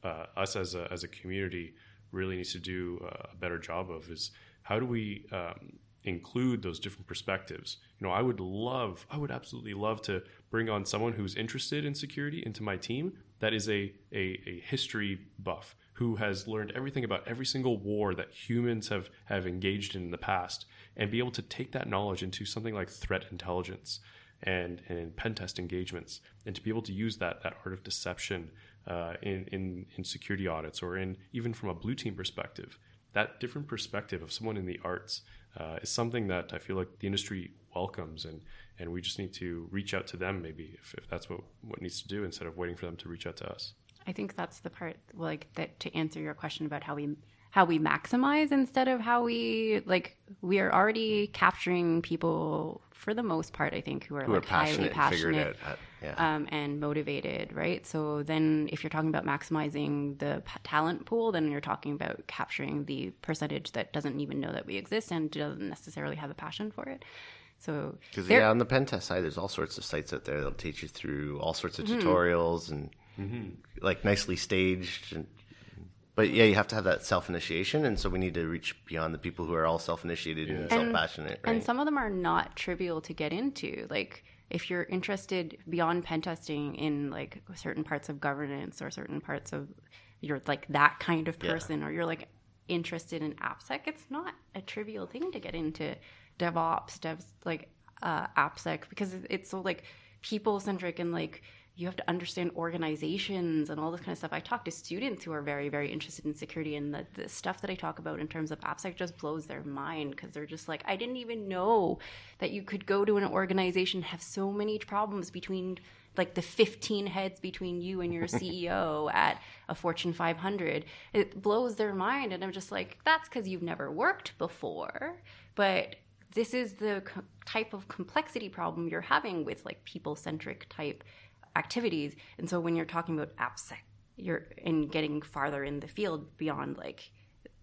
uh, us as a, as a community really needs to do a better job of is how do we um, include those different perspectives you know i would love i would absolutely love to bring on someone who's interested in security into my team that is a, a, a history buff who has learned everything about every single war that humans have, have engaged in, in the past and be able to take that knowledge into something like threat intelligence and, and pen test engagements and to be able to use that, that art of deception uh, in, in, in security audits or in even from a blue team perspective. That different perspective of someone in the arts uh, is something that I feel like the industry welcomes and, and we just need to reach out to them maybe if, if that's what, what needs to do instead of waiting for them to reach out to us. I think that's the part like that to answer your question about how we how we maximize instead of how we like we are already capturing people for the most part i think who are who like are passionate, highly passionate and, yeah. um, and motivated right so then if you're talking about maximizing the p- talent pool then you're talking about capturing the percentage that doesn't even know that we exist and doesn't necessarily have a passion for it so because yeah on the pen test side there's all sorts of sites out there that'll teach you through all sorts of mm-hmm. tutorials and mm-hmm. like nicely staged and but yeah, you have to have that self initiation, and so we need to reach beyond the people who are all self initiated yeah. and, self passionate. Right? And some of them are not trivial to get into. Like if you're interested beyond pen testing in like certain parts of governance or certain parts of you're like that kind of person, yeah. or you're like interested in AppSec, it's not a trivial thing to get into DevOps, devs like uh, AppSec because it's so like people centric and like you have to understand organizations and all this kind of stuff. I talk to students who are very, very interested in security, and the, the stuff that I talk about in terms of AppSec just blows their mind because they're just like, I didn't even know that you could go to an organization have so many problems between like the 15 heads between you and your CEO at a Fortune 500. It blows their mind, and I'm just like, that's because you've never worked before, but this is the co- type of complexity problem you're having with like people centric type activities. And so when you're talking about AppSec, you're in getting farther in the field beyond like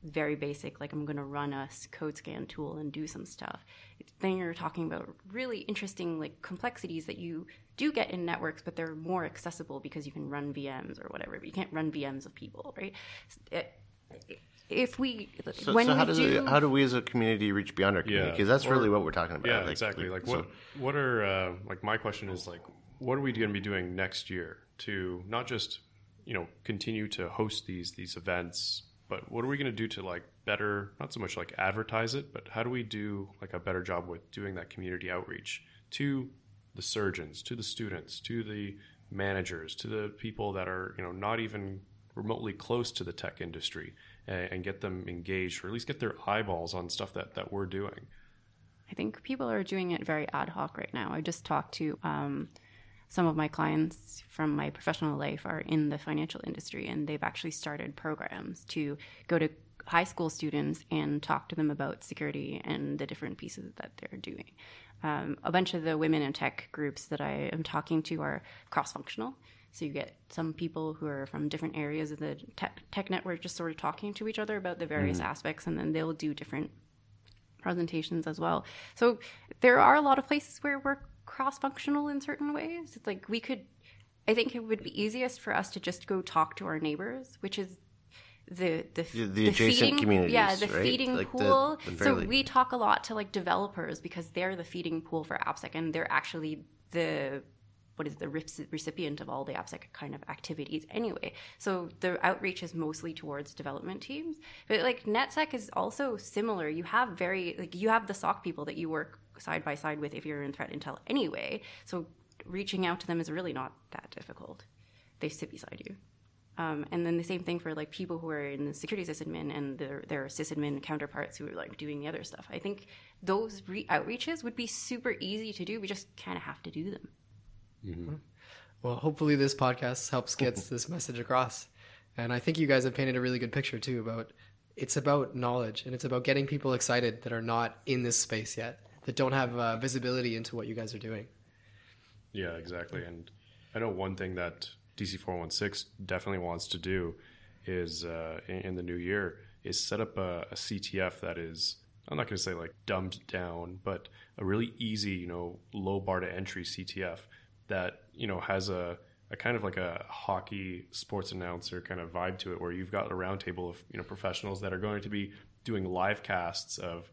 very basic, like I'm going to run a code scan tool and do some stuff. Then you're talking about really interesting like complexities that you do get in networks, but they're more accessible because you can run VMs or whatever. But you can't run VMs of people, right? It, if we so, when so how we does do, it, how do we as a community reach beyond our community? Because that's or, really what we're talking about. Yeah, like, exactly. Like, what so. what are uh, like my question is like what are we going to be doing next year to not just you know continue to host these these events but what are we going to do to like better not so much like advertise it but how do we do like a better job with doing that community outreach to the surgeons to the students to the managers to the people that are you know not even remotely close to the tech industry and, and get them engaged or at least get their eyeballs on stuff that that we're doing? I think people are doing it very ad hoc right now. I just talked to um, some of my clients from my professional life are in the financial industry and they've actually started programs to go to high school students and talk to them about security and the different pieces that they're doing. Um, a bunch of the women in tech groups that I am talking to are cross functional. So you get some people who are from different areas of the tech, tech network just sort of talking to each other about the various mm. aspects, and then they'll do different presentations as well. So there are a lot of places where we're cross functional in certain ways. It's like we could, I think it would be easiest for us to just go talk to our neighbors, which is the the, the, the adjacent feeding, communities. Yeah, the right? feeding like pool. The, the so we talk a lot to like developers because they're the feeding pool for AppSec, and they're actually the what is the recipient of all the AppSec kind of activities anyway. So the outreach is mostly towards development teams. But like NetSec is also similar. You have very like you have the SOC people that you work side by side with if you're in threat intel anyway. So reaching out to them is really not that difficult. They sit beside you. Um, and then the same thing for like people who are in the security sysadmin and their, their sysadmin counterparts who are like doing the other stuff. I think those re- outreaches would be super easy to do. We just kind of have to do them. Mm-hmm. Well, hopefully this podcast helps get this message across. And I think you guys have painted a really good picture too about it's about knowledge and it's about getting people excited that are not in this space yet, that don't have uh, visibility into what you guys are doing. Yeah, exactly. And I know one thing that DC 416 definitely wants to do is uh, in, in, the new year is set up a, a CTF that is I'm not going to say like dumbed down, but a really easy, you know, low bar to entry CTF that you know has a, a kind of like a hockey sports announcer kind of vibe to it, where you've got a roundtable of you know professionals that are going to be doing live casts of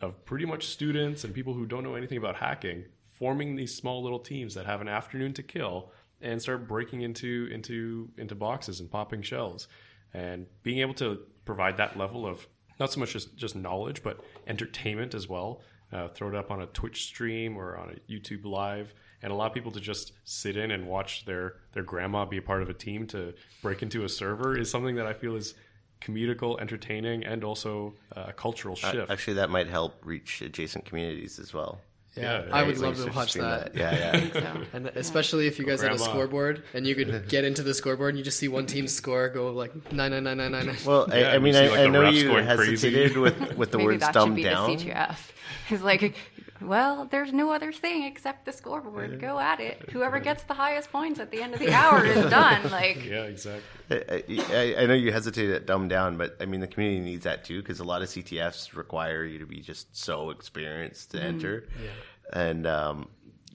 of pretty much students and people who don't know anything about hacking, forming these small little teams that have an afternoon to kill and start breaking into into into boxes and popping shells and being able to provide that level of not so much just, just knowledge, but entertainment as well. Uh, throw it up on a Twitch stream or on a YouTube live, and allow people to just sit in and watch their their grandma be a part of a team to break into a server is something that I feel is comedical, entertaining, and also a cultural shift. Uh, actually, that might help reach adjacent communities as well. Yeah, yeah I would love to watch that. that. Yeah, yeah. so. And especially if you guys Grandma. had a scoreboard and you could get into the scoreboard and you just see one team's score go like nine nine nine nine nine. Well, I, yeah, I mean, I, like I know you hesitated with with the Maybe words that dumbed should be down. The CTF. It's like, well, there's no other thing except the scoreboard. Go at it. Whoever gets the highest points at the end of the hour is done. Like, yeah, exactly. I, I, I know you hesitate at dumb down, but I mean the community needs that too because a lot of CTFs require you to be just so experienced to mm. enter. Yeah and um,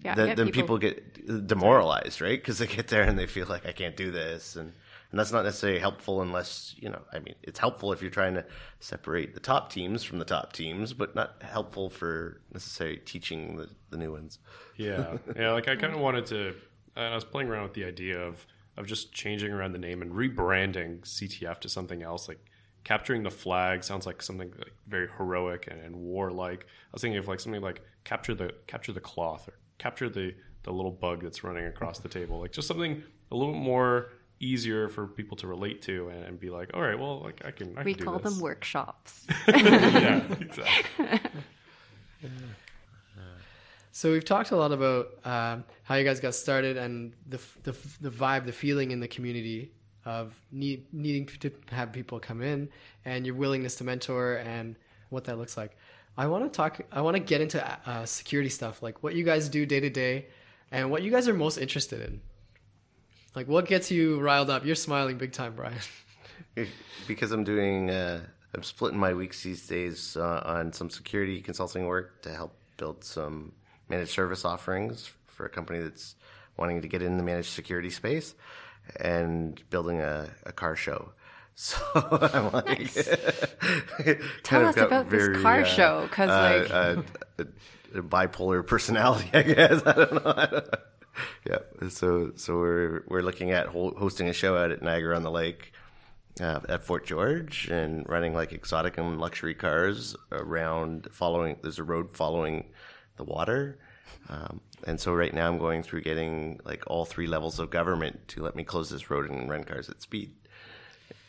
yeah, then, then people, people, get demoralized, right? Because they get there and they feel like I can't do this, and and that's not necessarily helpful unless you know. I mean, it's helpful if you're trying to separate the top teams from the top teams, but not helpful for necessarily teaching the, the new ones. Yeah, yeah. Like I kind of wanted to. and I was playing around with the idea of of just changing around the name and rebranding CTF to something else, like capturing the flag sounds like something like very heroic and, and, warlike. I was thinking of like something like capture the capture the cloth or capture the the little bug that's running across the table. Like just something a little more easier for people to relate to and, and be like, all right, well, like I can. I we can call them workshops. yeah, exactly. So we've talked a lot about um, how you guys got started and the, the the vibe, the feeling in the community of need, needing to have people come in and your willingness to mentor and what that looks like. I want to talk. I want to get into uh, security stuff, like what you guys do day to day, and what you guys are most interested in. Like, what gets you riled up? You're smiling big time, Brian. because I'm doing. Uh, I'm splitting my weeks these days uh, on some security consulting work to help build some managed service offerings for a company that's wanting to get in the managed security space and building a, a car show. So I'm like, nice. tell us about very, this car uh, show because uh, like uh, a, a, bipolar personality, I guess. I don't know. yeah. So so we're we're looking at hosting a show out at Niagara on the Lake. Uh, at Fort George and running like exotic and luxury cars around following there's a road following the water um, and so right now I'm going through getting like all three levels of government to let me close this road and run cars at speed.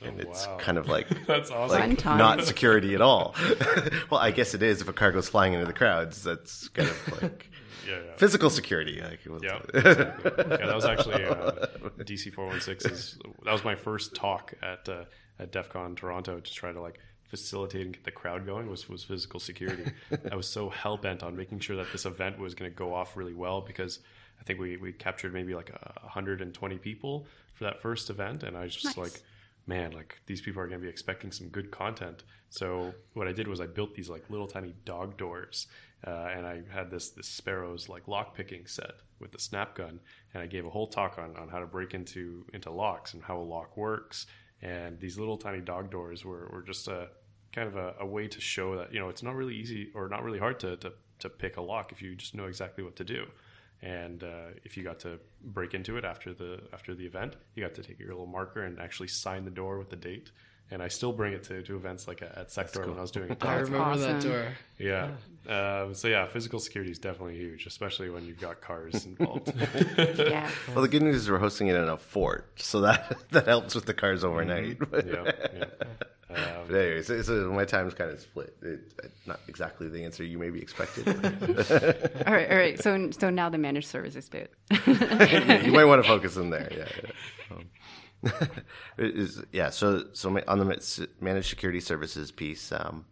And oh, it's wow. kind of like that's awesome. Like not security at all. well, I guess it is if a car goes flying into the crowds. That's kind of like yeah, yeah. physical security. Like yeah, exactly. yeah, that was actually uh, DC four one six. Is that was my first talk at uh, at DEF CON Toronto to try to like facilitate and get the crowd going was was physical security. I was so hell bent on making sure that this event was going to go off really well because I think we we captured maybe like a 120 people for that first event, and I was just nice. like, man, like these people are going to be expecting some good content. So what I did was I built these like little tiny dog doors, uh, and I had this this Sparrows like lock picking set with the snap gun, and I gave a whole talk on on how to break into into locks and how a lock works. And these little tiny dog doors were, were just a kind of a, a, way to show that you know it's not really easy or not really hard to, to, to pick a lock if you just know exactly what to do. And uh, if you got to break into it after the after the event you got to take your little marker and actually sign the door with the date and I still bring it to, to events like at Sector cool. when I was doing it. I remember awesome. that door. Yeah. yeah. Um, so yeah, physical security is definitely huge, especially when you've got cars involved. yeah. Well, the good news is we're hosting it in a fort, so that that helps with the cars overnight. Mm-hmm. yeah. yeah. Um, but anyways, so, so my time's kind of split. It, not exactly the answer you maybe expected. all right, all right. So, so now the managed services bit. you might want to focus in there. Yeah. yeah. Is yeah. So so on the managed security services piece, um,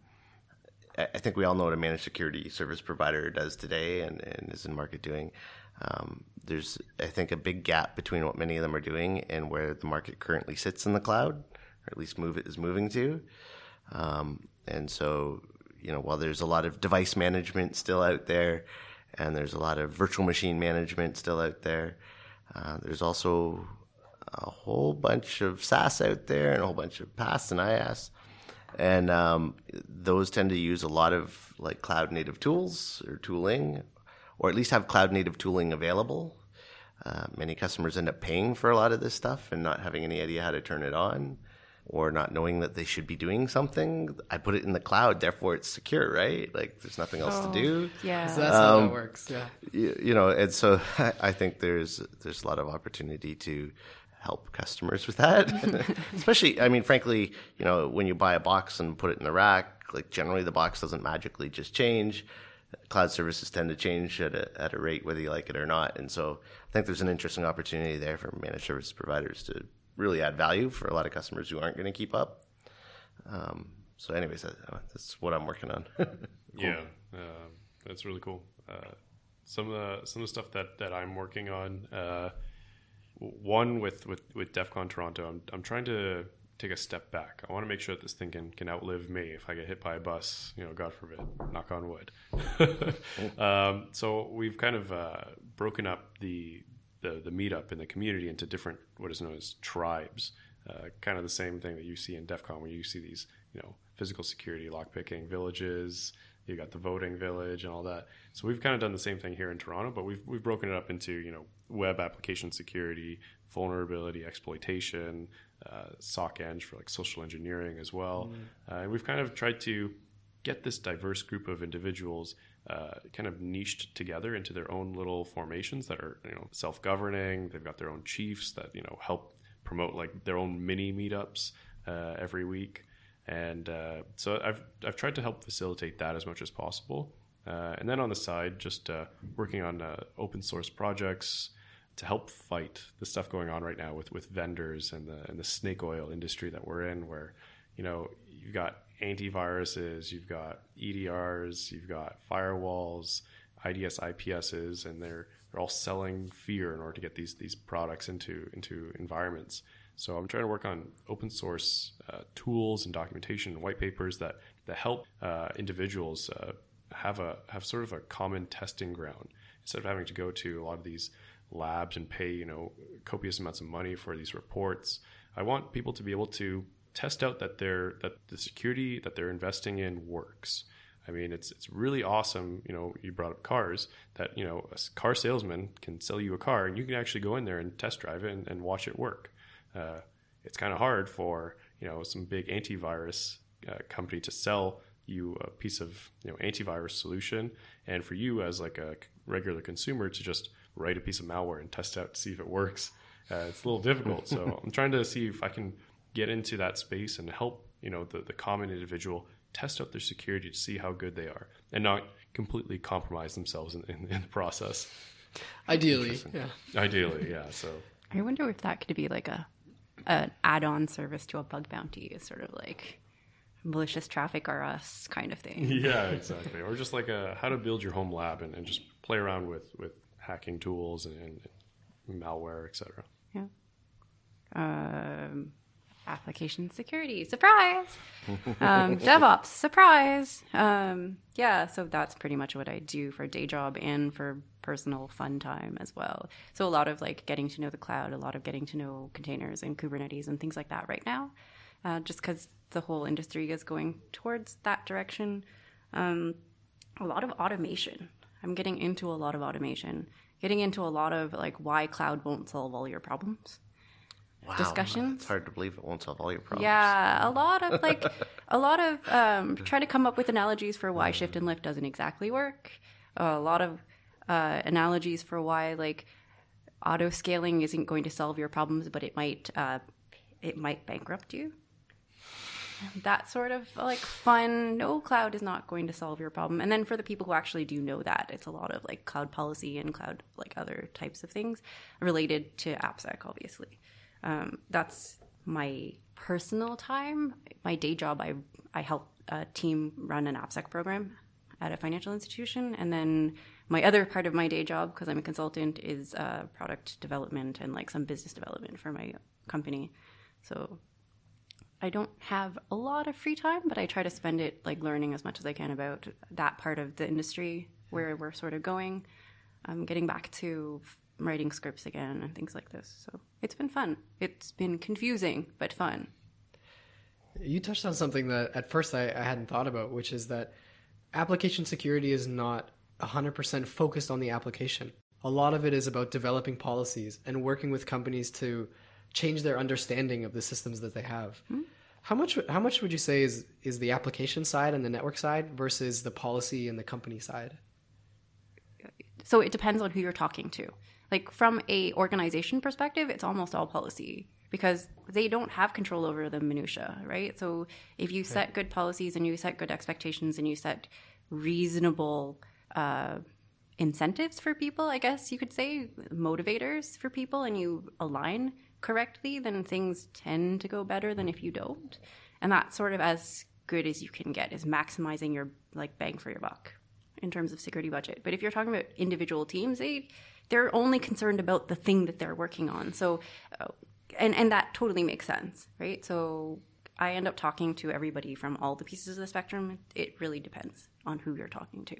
I I think we all know what a managed security service provider does today and, and is in market doing. Um, there's, I think, a big gap between what many of them are doing and where the market currently sits in the cloud, or at least move it is moving to. Um, and so, you know, while there's a lot of device management still out there, and there's a lot of virtual machine management still out there, uh, there's also a whole bunch of SaaS out there and a whole bunch of PaaS and IaaS and um, those tend to use a lot of like cloud native tools or tooling, or at least have cloud native tooling available. Uh, many customers end up paying for a lot of this stuff and not having any idea how to turn it on, or not knowing that they should be doing something. I put it in the cloud, therefore it's secure, right? Like there's nothing else to do. Yeah. So that's how it works. Yeah. You, you know, and so I think there's there's a lot of opportunity to help customers with that. Especially, I mean, frankly, you know, when you buy a box and put it in the rack, like generally the box doesn't magically just change. Cloud services tend to change at a, at a rate whether you like it or not. And so I think there's an interesting opportunity there for managed service providers to really add value for a lot of customers who aren't going to keep up. Um, so, anyways, that, that's what I'm working on. Yeah, uh, that's really cool. Uh, some of the some of the stuff that, that I'm working on. Uh, w- one with with with DefCon Toronto, I'm I'm trying to take a step back. I want to make sure that this thing can, can outlive me if I get hit by a bus. You know, God forbid. Knock on wood. um, so we've kind of uh, broken up the, the the meetup in the community into different what is known as tribes. Uh, kind of the same thing that you see in DEF CON, where you see these, you know, physical security, lockpicking villages. You got the voting village and all that. So we've kind of done the same thing here in Toronto, but we've we've broken it up into you know web application security, vulnerability exploitation, uh, SOC eng for like social engineering as well. Uh, and we've kind of tried to get this diverse group of individuals uh, kind of niched together into their own little formations that are you know self-governing. They've got their own chiefs that you know help promote like their own mini meetups uh, every week, and uh, so I've I've tried to help facilitate that as much as possible. Uh, and then on the side, just uh, working on uh, open source projects to help fight the stuff going on right now with, with vendors and the and the snake oil industry that we're in, where you know you've got antiviruses, you've got EDRs, you've got firewalls, IDS, IPSs, and they're they're all selling fear in order to get these these products into into environments. So I'm trying to work on open source uh, tools and documentation and white papers that that help uh, individuals uh, have a have sort of a common testing ground instead of having to go to a lot of these labs and pay you know copious amounts of money for these reports. I want people to be able to test out that their that the security that they're investing in works. I mean, it's it's really awesome. You know, you brought up cars. That you know, a car salesman can sell you a car, and you can actually go in there and test drive it and, and watch it work. Uh, it's kind of hard for you know some big antivirus uh, company to sell you a piece of you know antivirus solution, and for you as like a regular consumer to just write a piece of malware and test out to see if it works. Uh, it's a little difficult. So I'm trying to see if I can get into that space and help you know the, the common individual test out their security to see how good they are and not completely compromise themselves in, in, in the process. Ideally, yeah. Ideally, yeah. So I wonder if that could be like a an add-on service to a bug bounty, is sort of like malicious traffic or us kind of thing. yeah, exactly. Or just like a how to build your home lab and, and just play around with with hacking tools and, and malware, etc. Yeah. Um, application security, surprise. um, DevOps, surprise. Um, yeah, so that's pretty much what I do for day job and for personal fun time as well. So a lot of like getting to know the cloud, a lot of getting to know containers and Kubernetes and things like that right now, uh, just because the whole industry is going towards that direction. Um, a lot of automation. I'm getting into a lot of automation, getting into a lot of like why cloud won't solve all your problems. Wow, Discussions? It's hard to believe it won't solve all your problems. Yeah, a lot of like a lot of um, trying to come up with analogies for why shift and lift doesn't exactly work. a lot of uh, analogies for why like auto scaling isn't going to solve your problems, but it might uh, it might bankrupt you. That sort of like fun. No, cloud is not going to solve your problem. And then for the people who actually do know that, it's a lot of like cloud policy and cloud like other types of things related to AppSec, obviously. Um, that's my personal time. My day job, I I help a team run an AppSec program at a financial institution, and then my other part of my day job, because I'm a consultant, is uh, product development and like some business development for my company. So I don't have a lot of free time, but I try to spend it like learning as much as I can about that part of the industry where we're sort of going. I'm getting back to writing scripts again and things like this. So it's been fun. It's been confusing, but fun. You touched on something that at first I, I hadn't thought about, which is that application security is not 100% focused on the application. A lot of it is about developing policies and working with companies to change their understanding of the systems that they have. Mm-hmm. How much how much would you say is is the application side and the network side versus the policy and the company side? So it depends on who you're talking to. Like from a organization perspective, it's almost all policy because they don't have control over the minutia, right? So if you set good policies and you set good expectations and you set reasonable uh, incentives for people, I guess you could say, motivators for people, and you align correctly, then things tend to go better than if you don't. And that's sort of as good as you can get is maximizing your like bang for your buck in terms of security budget. But if you're talking about individual teams, they they're only concerned about the thing that they're working on. So, uh, and and that totally makes sense, right? So I end up talking to everybody from all the pieces of the spectrum. It really depends on who you're talking to.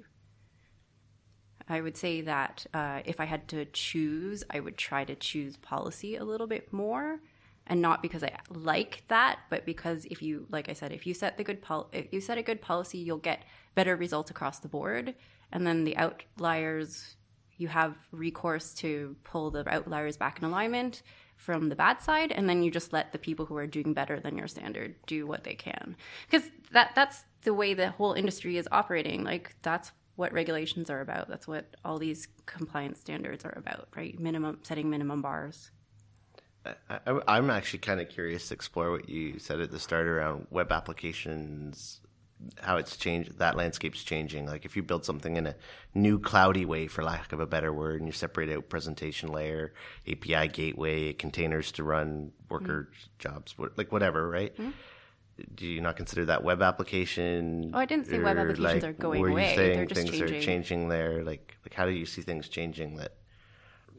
I would say that uh, if I had to choose, I would try to choose policy a little bit more, and not because I like that, but because if you, like I said, if you set the good pol- if you set a good policy, you'll get better results across the board, and then the outliers, you have recourse to pull the outliers back in alignment from the bad side, and then you just let the people who are doing better than your standard do what they can, because that that's the way the whole industry is operating. Like that's what regulations are about. That's what all these compliance standards are about, right? Minimum setting minimum bars. I, am actually kind of curious to explore what you said at the start around web applications, how it's changed. That landscape's changing. Like if you build something in a new cloudy way, for lack of a better word, and you separate out presentation layer, API gateway, containers to run worker mm-hmm. jobs, like whatever, right? Mm-hmm do you not consider that web application? Oh, I didn't say web applications like, are going were away. You saying They're just things changing. are changing there. Like, like how do you see things changing? That,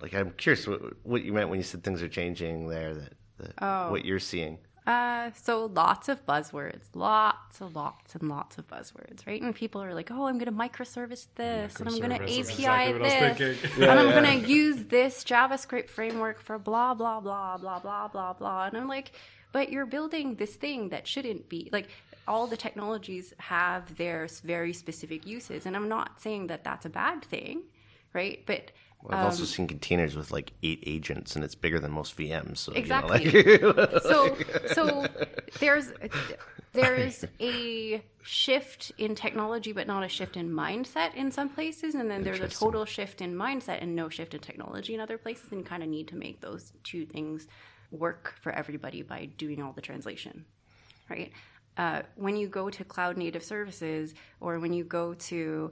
like, I'm curious what, what you meant when you said things are changing there. That, that oh. what you're seeing. Uh, so lots of buzzwords, lots and lots and lots of buzzwords, right? And people are like, "Oh, I'm going to microservice this, microservice, and I'm going to API exactly this, yeah, and I'm yeah. going to use this JavaScript framework for blah blah blah blah blah blah blah." And I'm like, but you're building this thing that shouldn't be like all the technologies have their very specific uses and i'm not saying that that's a bad thing right but well, I've um, also seen containers with like eight agents, and it's bigger than most VMs. So, exactly. You know, like, so, so there's there's a shift in technology, but not a shift in mindset in some places, and then there's a total shift in mindset and no shift in technology in other places. And you kind of need to make those two things work for everybody by doing all the translation, right? Uh, when you go to cloud native services or when you go to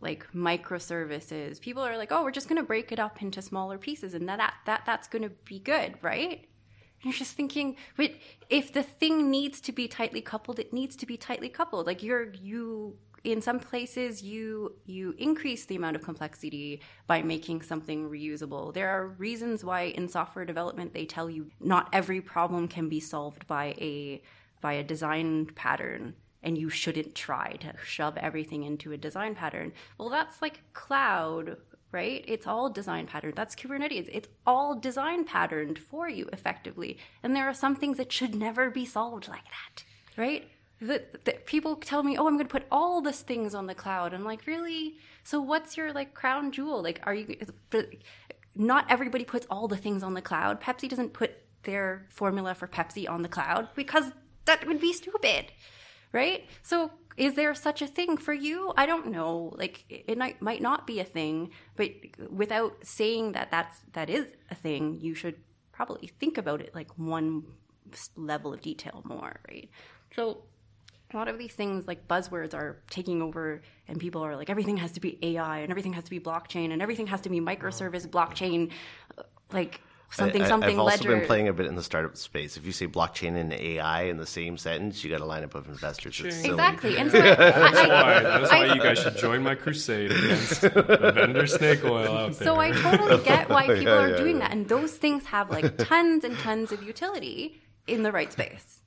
like microservices, people are like, "Oh, we're just going to break it up into smaller pieces, and that that that's going to be good, right?" You're just thinking, but if the thing needs to be tightly coupled, it needs to be tightly coupled. Like you're you in some places you you increase the amount of complexity by making something reusable. There are reasons why in software development they tell you not every problem can be solved by a by a design pattern and you shouldn't try to shove everything into a design pattern. Well that's like cloud right? It's all design patterned that's kubernetes. It's all design patterned for you effectively. And there are some things that should never be solved like that right that, that people tell me, "Oh, I'm going to put all these things on the cloud." I'm like, "Really? So what's your like crown jewel? Like, are you? Not everybody puts all the things on the cloud. Pepsi doesn't put their formula for Pepsi on the cloud because that would be stupid, right? So is there such a thing for you? I don't know. Like it might, might not be a thing, but without saying that that's that is a thing, you should probably think about it like one level of detail more, right? So a lot of these things like buzzwords are taking over and people are like everything has to be ai and everything has to be blockchain and everything has to be microservice blockchain like something I, something I've also ledger. been playing a bit in the startup space. If you say blockchain and AI in the same sentence, you got a lineup of investors. It's silly. Exactly, and so I, That's I- why. That's why you guys should join my crusade against the vendor snake oil out there. So I totally get why people Yeah, are yeah, doing yeah. that. And those things have like tons and tons of utility in the right space.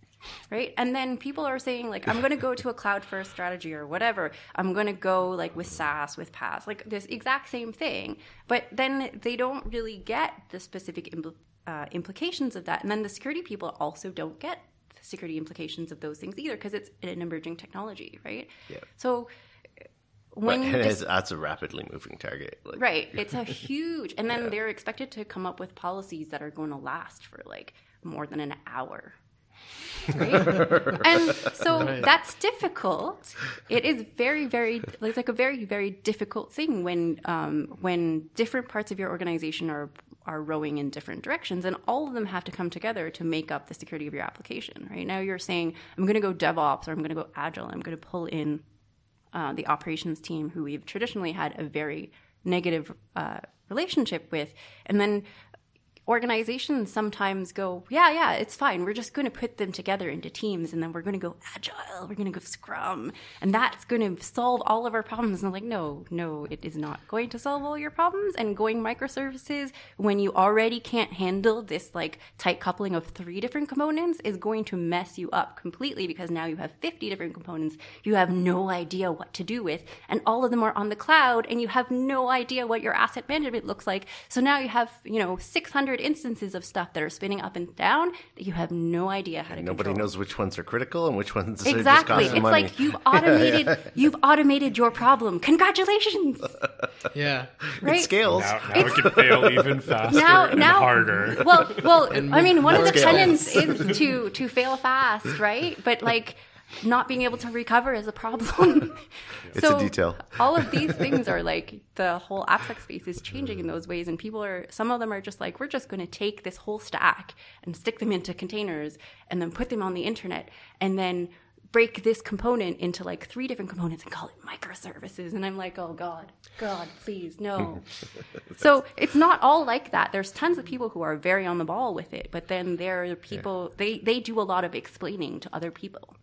Right. And then people are saying, like, I'm going to go to a cloud first strategy or whatever. I'm going to go like with SaaS, with PaaS, like this exact same thing. But then they don't really get the specific impl- uh, implications of that. And then the security people also don't get the security implications of those things either because it's an emerging technology. Right. Yeah. So when you it's- dis- that's a rapidly moving target. Like, Right. It's a huge, and then they're expected to come up with policies that are going to last for like more than an hour. Right? and so that's difficult. It is very, very, it's like a very, very difficult thing when, um, when different parts of your organization are, are rowing in different directions and all of them have to come together to make up the security of your application. Right now you're saying, I'm going to go DevOps or I'm going to go Agile. I'm going to pull in uh, the operations team, who we've traditionally had a very negative uh, relationship with, and then organizations sometimes go, yeah, yeah, it's fine. We're just going to put them together into teams, and then we're going to go agile. We're going to go Scrum, and that's going to solve all of our problems. And I'm like, no, no, it is not going to solve all your problems. And going microservices when you already can't handle this like tight coupling of three different components is going to mess you up completely because now you have 50 different components you have no idea what to do with and all of them are on the cloud and you have no idea what your asset management looks like so now you have you know 600 instances of stuff that are spinning up and down that you have no idea how to Nobody control. knows which ones are critical and which ones are just Exactly. costing It's money. like you've automated you've automated your problem. Congratulations. Yeah. Right? it scales. now, now it can fail even faster now and now harder. Well, well, I mean, one of the scales. tenets is to to fail fast, right? But like not being able to recover is a problem. It's a detail. all of these things are like the whole AppSec space is changing in those ways, and people are some of them are just like we're just going to take this whole stack and stick them into containers and then put them on the internet and then break this component into like three different components and call it microservices. And i'm like oh god. God please no. So it's not all like that. There's tons of people who are very on the ball with it but then there are people they they do a lot of explaining to other people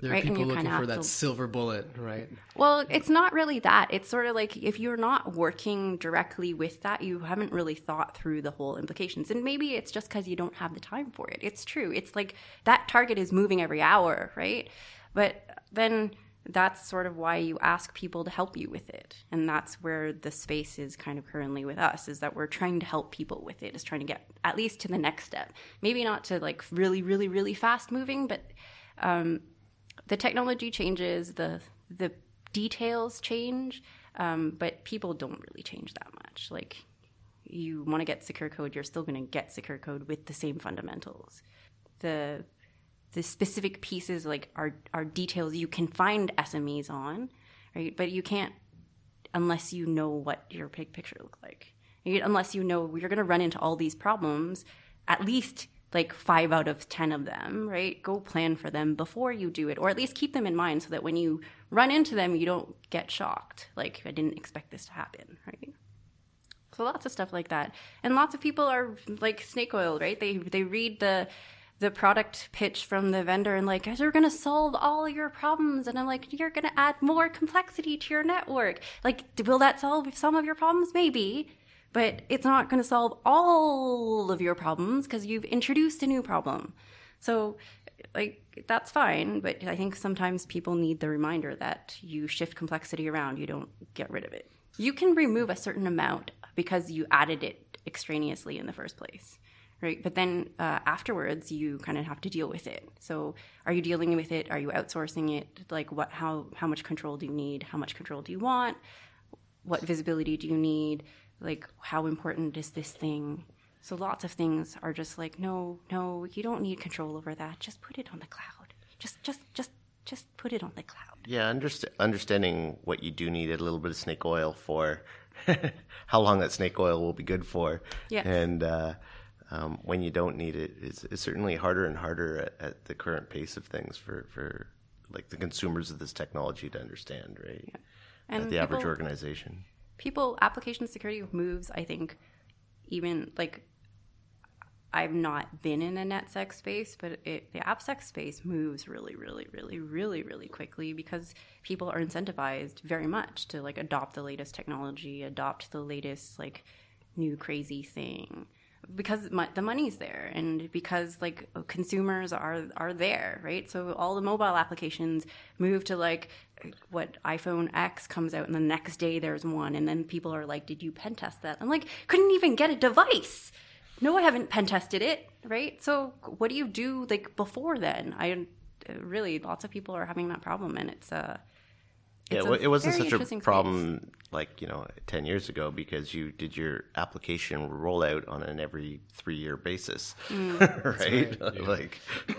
There are Right, people looking for that to- silver bullet, right? Well, it's not really that. It's sort of like if you're not working directly with that, you haven't really thought through the whole implications. And maybe it's just because you don't have the time for it. It's true. It's like that target is moving every hour, right? But then that's sort of why you ask people to help you with it. And that's where the space is kind of currently with us is that we're trying to help people with it, is trying to get at least to the next step. Maybe not to like really, really, really fast moving, but um, the technology changes, the the details change, um, but people don't really change that much. Like you want to get secure code, you're still going to get secure code with the same fundamentals. The the specific pieces like are are details you can find SMEs on, right? But you can't unless you know what your big picture look like. Unless you know you're going to run into all these problems, at least like five out of ten of them, right? Go plan for them before you do it, or at least keep them in mind so that when you run into them, you don't get shocked. Like I didn't expect this to happen, right? So lots of stuff like that, and lots of people are like snake oil, right? They they read the the product pitch from the vendor and like, you're gonna solve all your problems, and I'm like, you're gonna add more complexity to your network. Like, will that solve some of your problems? Maybe, but it's not gonna solve all of your problems because you've introduced a new problem. So, like, that's fine, but I think sometimes people need the reminder that you shift complexity around, you don't get rid of it. You can remove a certain amount because you added it extraneously in the first place, right? But then uh, afterwards, you kind of have to deal with it. So, are you dealing with it? Are you outsourcing it? Like, what? How? How much control do you need? How much control do you want? What visibility do you need? Like, how important is this thing? So, lots of things are just like, no, no, you don't need control over that. Just put it on the cloud. Just, just, just, just put it on the cloud. Yeah, underst- understanding what you do need a little bit of snake oil for, how long that snake oil will be good for, Yes. and uh, um, when you don't need it it is, is certainly harder and harder at, at the current pace of things for, for like the consumers of this technology to understand, right? yeah. And At the average organization. People application security moves i think even like I've not been in a NetSec space, but it, the AppSec space moves really, really, really, really, really quickly because people are incentivized very much to like adopt the latest technology, adopt the latest like new crazy thing because the money's there and because like consumers are are there right? So all the mobile applications move to like what iphone x comes out and the next day there's one. And then people are like did you pen test that? I'm like couldn't even get a device. No i haven't pen tested it right? So what do you do like before then? I really lots of people are having that problem and it's uh Yeah, it's it wasn't such a interesting space. problem like you know ten years ago because you did your application rollout on an every three year basis, Mm. right? like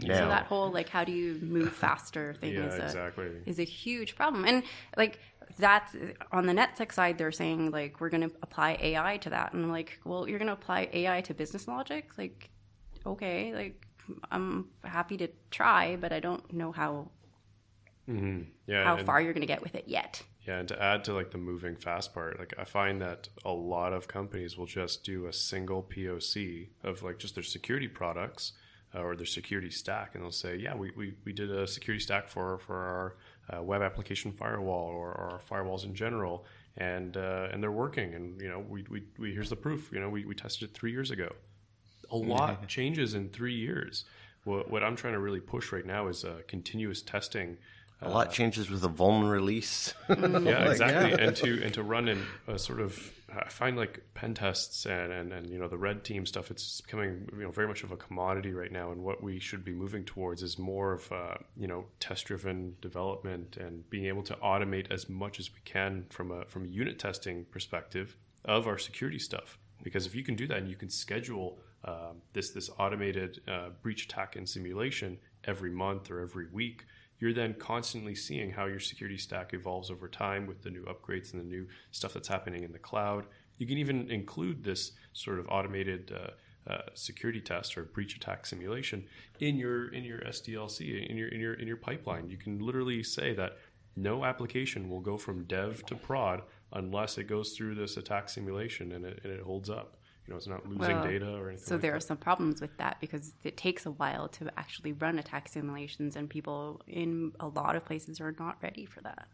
now, So that whole like how do you move faster thing Yeah, is a, exactly. is a huge problem. And like that's on the NetSec side, they're saying like we're going to apply AI to that, and I'm like, well, you're going to apply AI to business logic, like okay, like I'm happy to try, but I don't know how Yeah, how and- far you're going to get with it yet. Yeah, and to add to like the moving fast part, like I find that a lot of companies will just do a single POC of like just their security products uh, or their security stack, and they'll say, yeah, we, we, we did a security stack for for our uh, web application firewall or, or our firewalls in general, and uh, and they're working, and you know we, we, we here's the proof, you know we, we tested it three years ago. A lot changes in three years. What, what I'm trying to really push right now is uh, continuous testing. A lot changes with a vuln release. yeah exactly. and to and to run in a sort of i find like pen tests and, and and you know the red team stuff it's becoming you know very much of a commodity right now. And what we should be moving towards is more of uh, you know test driven development and being able to automate as much as we can from a from a unit testing perspective of our security stuff. Because if you can do that and you can schedule um, this this automated uh, breach attack and simulation every month or every week you're then constantly seeing how your security stack evolves over time with the new upgrades and the new stuff that's happening in the cloud. You can even include this sort of automated uh, uh, security test or breach attack simulation in your in your SDLC in your in your in your pipeline. You can literally say that no application will go from dev to prod unless it goes through this attack simulation and it, and it holds up. You know, it's not losing Well, data or anything. So like there that. are some problems with that because it takes a while to actually run attack simulations, and people in a lot of places are not ready for that.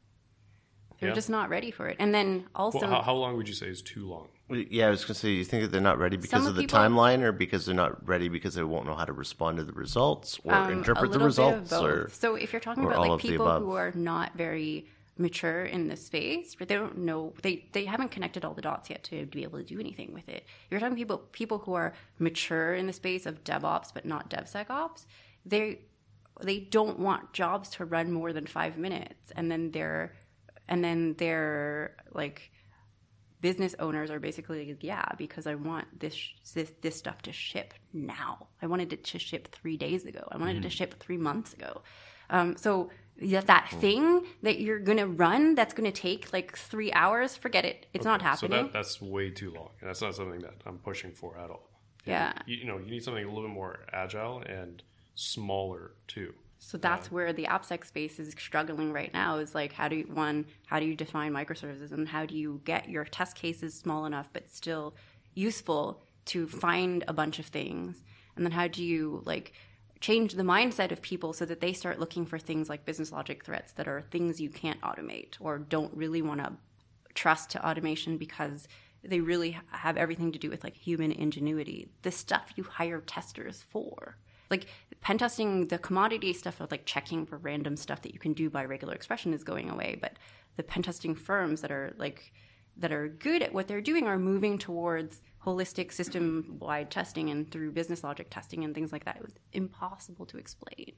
They're Yeah. just not ready for it. And then also, Well, how, how long would you say is too long? yeah, I was going to say, you think that they're not ready because Some of of the people- timeline, or because they're not ready because they won't know how to respond to the results or um, a interpret the little bit of results, both. or so if you're talking about like people who are not very mature in the space, but they don't know they they haven't connected all the dots yet to be able to do anything with it. You're talking people people who are mature in the space of DevOps but not DevSecOps. They they don't want jobs to run more than five minutes, and then they're and then they're like business owners are basically like, yeah because i want this this this stuff to ship now i wanted it to ship three days ago i wanted it to ship three months ago um, so that, that thing that you're gonna run that's gonna take like three hours forget it it's not happening So that, that's way too long. And that's not something that I'm pushing for at all. Yeah. You, you know, you need something a little bit more agile and smaller too. So that's where the AppSec space is struggling right now. Is like, how do you one, how do you define microservices, and how do you get your test cases small enough but still useful to find a bunch of things, and then how do you like change the mindset of people so that they start looking for things like business logic threats that are things you can't automate or don't really want to trust to automation because they really have everything to do with like human ingenuity the stuff you hire testers for. Like pen testing the commodity stuff of like checking for random stuff that you can do by regular expression is going away but the pen testing firms that are like that are good at what they're doing are moving towards holistic system wide testing and through business logic testing and things like that it was impossible to explain.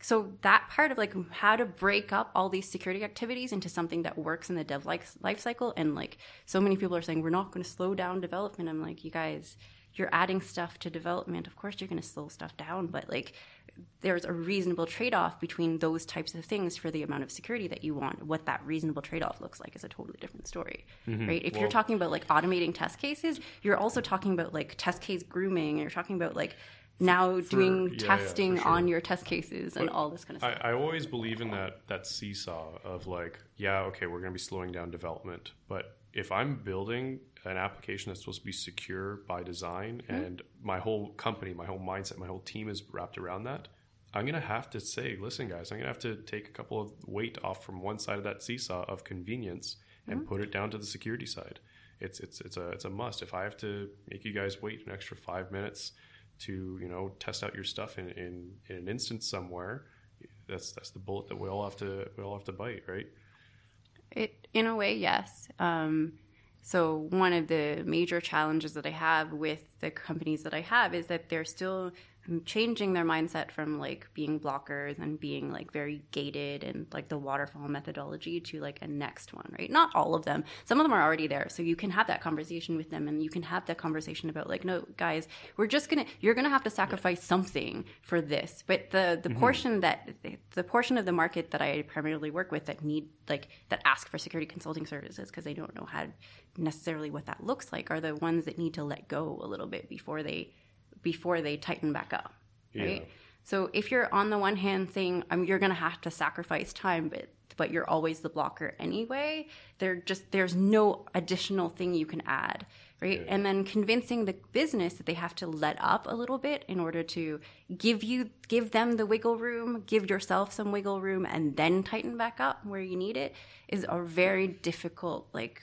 So that part of like how to break up all these security activities into something that works in the dev life, cycle and like so many people are saying we're not going to slow down development. I'm like you guys you're adding stuff to development. Of course you're going to slow stuff down but like there's a reasonable trade-off between those types of things for the amount of security that you want. What that reasonable trade-off looks like is a totally different story mm-hmm. right? If you're talking about like automating test cases you're also talking about like test case grooming and you're talking about like now doing yeah, yeah, testing sure. on your test cases and all this kind of stuff. I, I always believe in that that seesaw of like, yeah, okay, we're going to be slowing down development, but if I'm building an application that's supposed to be secure by design, and my whole company, my whole mindset, my whole team is wrapped around that. I'm gonna have to say, listen, guys, I'm gonna have to take a couple of weight off from one side of that seesaw of convenience and put it down to the security side. It's it's it's a it's a must. If I have to make you guys wait an extra five minutes to you know test out your stuff in in, in an instance somewhere, that's that's the bullet that we all have to we all have to bite, right? It, in a way, yes. Um, so one of the major challenges that I have with the companies that I have is that they're still changing their mindset from like being blockers and being like very gated and like the waterfall methodology to like a next one, right? Not all of them. Some of them are already there. So you can have that conversation with them and you can have that conversation about like, no, guys, we're just gonna you're gonna have to sacrifice something for this. But the the mm-hmm. portion that the portion of the market that I primarily work with that need like that ask for security consulting services because they don't know how necessarily what that looks like are the ones that need to let go a little bit before they before they tighten back up right? Yeah. so if you're on the one hand saying um, you're going to have to sacrifice time but but you're always the blocker anyway there just there's no additional thing you can add right? And then convincing the business that they have to let up a little bit in order to give you give them the wiggle room give yourself some wiggle room and then tighten back up where you need it is a very difficult like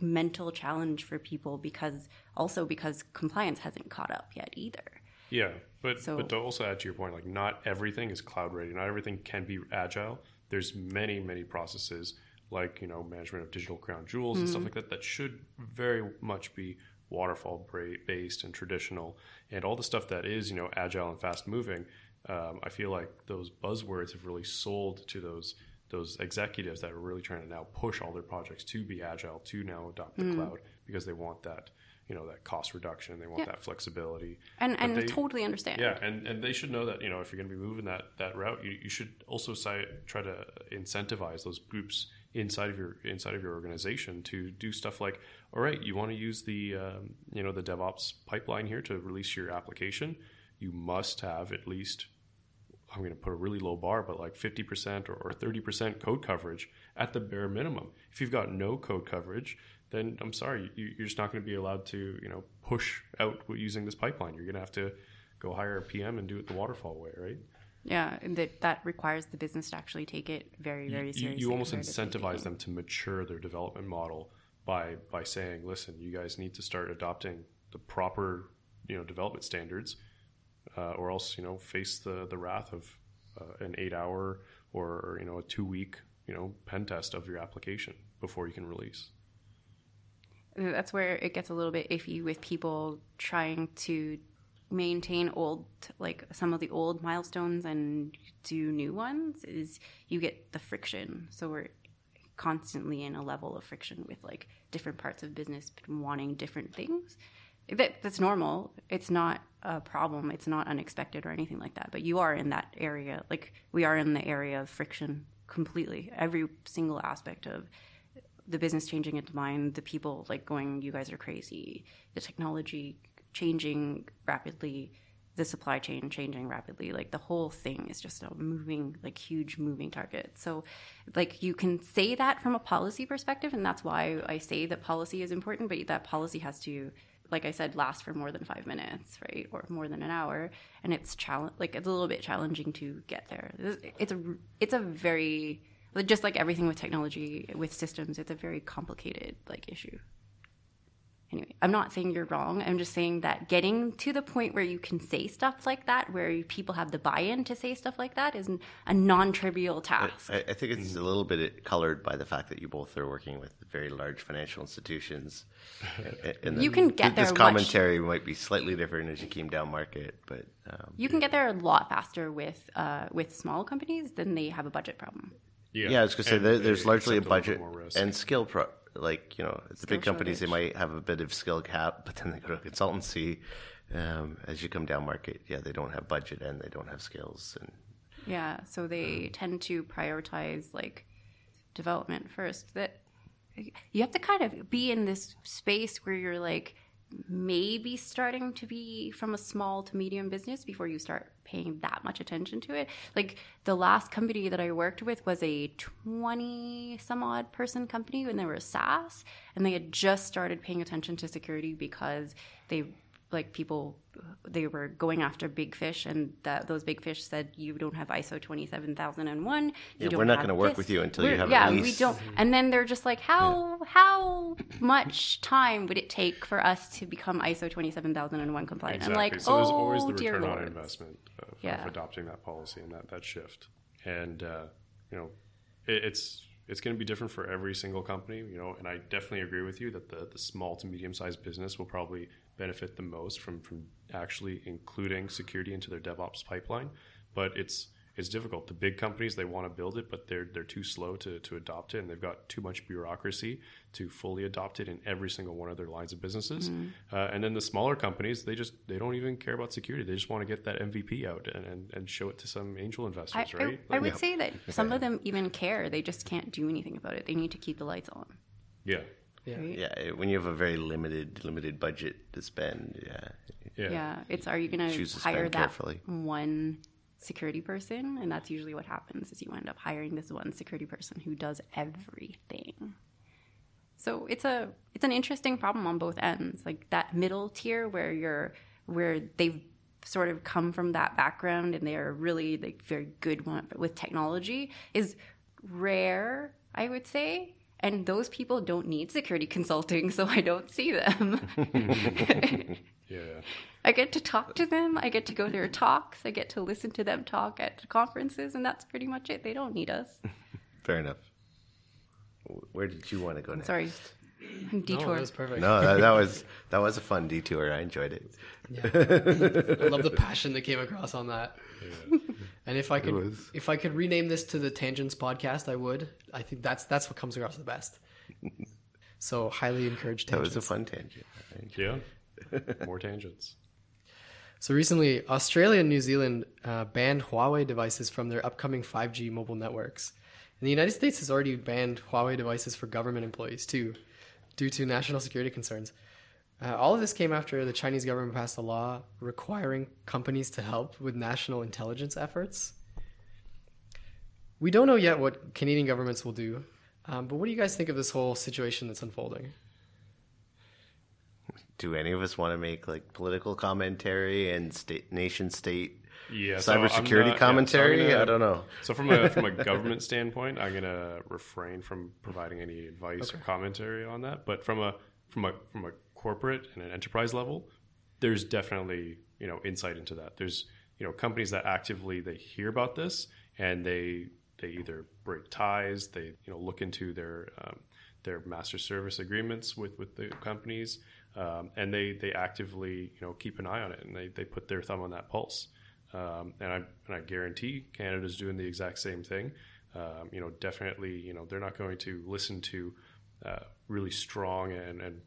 mental challenge for people because also because compliance hasn't caught up yet either. Yeah, but So- but to also add to your point, like not everything is cloud ready. Not everything can be agile. There's many many processes like you know management of digital crown jewels and stuff like that that should very much be waterfall based and traditional, and all the stuff that is you know agile and fast moving. Um, I feel like those buzzwords have really sold to those those executives that are really trying to now push all their projects to be agile, to now adopt the cloud because they want that you know that cost reduction, they want Yeah. that flexibility. And But and they- totally understand. yeah, and, and they should know that you know if you're going to be moving that that route, you, you should also si- try to incentivize those groups inside of your inside of your organization to do stuff like, all right, you want to use the um, you know the DevOps pipeline here to release your application, you must have at least I'm going to put a really low bar, but like 50% or, or 30% code coverage at the bare minimum. If you've got no code coverage, then I'm sorry, you, you're just not going to be allowed to, you know, push out using this pipeline. You're going to have to go hire a PM and do it the waterfall way, right? Yeah, and that that requires the business to actually take it very very You, seriously. you almost incentivize them to mature their development model by by saying, listen, you guys need to start adopting the proper, you know, development standards, uh, or else you know face the the wrath of uh, an eight hour or you know a two week you know pen test of your application before you can release. That's where it gets a little bit iffy with people trying to maintain old like some of the old milestones and do new ones is you get the friction. So we're constantly in a level of friction with like different parts of business wanting different things. That that's normal. It's not a problem. It's not unexpected or anything like that. But you are in that area like we are in the area of friction completely. Every single aspect of the business changing its mind, the people like going, you guys are crazy, the technology changing rapidly, the supply chain changing rapidly. Like the whole thing is just a moving, like huge moving target. So, like you can say that from a policy perspective, and that's why I say that policy is important, but that policy has to. Like I said, last for more than five minutes, right, or more than an hour, and it's challenge like it's a little bit challenging to get there. It's a it's a very but just like everything with technology with systems it's a very complicated like issue. Anyway i'm not saying you're wrong. I'm just saying that getting to the point where you can say stuff like that where people have the buy-in to say stuff like that is a non-trivial task. I, I think it's a little bit colored by the fact that you both are working with very large financial institutions. And- and You can get This there much- commentary might be slightly different as you came down market, but um, you can get there a lot faster with uh, with small companies than they have a budget problem yeah, I was going to say there, there's largely a budget bit more risk. and skill pro. Like you know, the big companies they might have a bit of skill gap, but then they go to consultancy. Um, as you come down market, yeah, they don't have budget and they don't have skills, and Yeah, so they tend to prioritize like development first. That you have to kind of be in this space where you're like maybe starting to be from a small to medium business before you start paying that much attention to it. Like the last company that I worked with was a 20 some odd person company when they were SaaS and they had just started paying attention to security because they like people they were going after big fish and that those big fish said you don't have ISO 27001 you Yeah, don't we're not going to work with you until you We're- have yeah at we don't and then they're just like how how much time would it take for us to become ISO 27001 compliant Exactly. I'm like so oh there's always the return on Lord. investment of, Yeah. of adopting that policy and that, that shift. And uh, you know, it, it's it's going to be different for every single company. You know, and I definitely agree with you that the the small to medium sized business will probably benefit the most from from actually including security into their DevOps pipeline. But it's it's difficult. The big companies they want to build it, but they're they're too slow to, to adopt it, and they've got too much bureaucracy to fully adopt it in every single one of their lines of businesses. Uh, and then the smaller companies, they just they don't even care about security. They just want to get that MVP out and, and, and show it to some angel investors, I- right? I, Like, would say that some of them even care they just can't do anything about it they need to keep the lights on yeah, right? yeah, when you have a very limited limited budget to spend, yeah. yeah, Yeah, it's are you going Choose to to hire spend that carefully. one security person, and that's usually what happens is you end up hiring this one security person who does everything. So it's a it's an interesting problem on both ends, like that middle tier where you're where they've sort of come from that background and they are really like very good one with technology is rare, I would say. And those people don't need security consulting, so I don't see them. yeah. I get to talk to them. I get to go to their talks. I get to listen to them talk at conferences, and that's pretty much it. They don't need us. Fair enough. Where did you want to go next? Sorry, No, detour. that was perfect. No, that, that was that was a fun detour. I enjoyed it. I love the passion that came across on that. And if I could, was. if I could rename this to the Tangents podcast, I would. I think that's that's what comes across the best. So highly encourage That was a fun tangent. Yeah. More tangents. So recently, Australia and New Zealand uh, banned Huawei devices from their upcoming 5G mobile networks. And the United States has already banned Huawei devices for government employees too, due to national security concerns. Uh, all of this came after the Chinese government passed a law requiring companies to help with national intelligence efforts. We don't know yet what Canadian governments will do, um, but what do you guys think of this whole situation that's unfolding? Do any of us want to make like political commentary and state nation state Yeah. so I'm cybersecurity yeah, so commentary? gonna- I don't know. So from a from a government standpoint, I'm gonna refrain from providing any advice or commentary on that. But from a from a from a corporate and an enterprise level, there's definitely you know insight into that. There's you know companies that actively they hear about this and they they either break ties, they you know look into their um, their master service agreements with with the companies, um, and they they actively you know keep an eye on it and they they put their thumb on that pulse. Um, and I and I guarantee Canada's doing the exact same thing. Um, you know, definitely, you know, they're not going to listen to uh, really strong and, and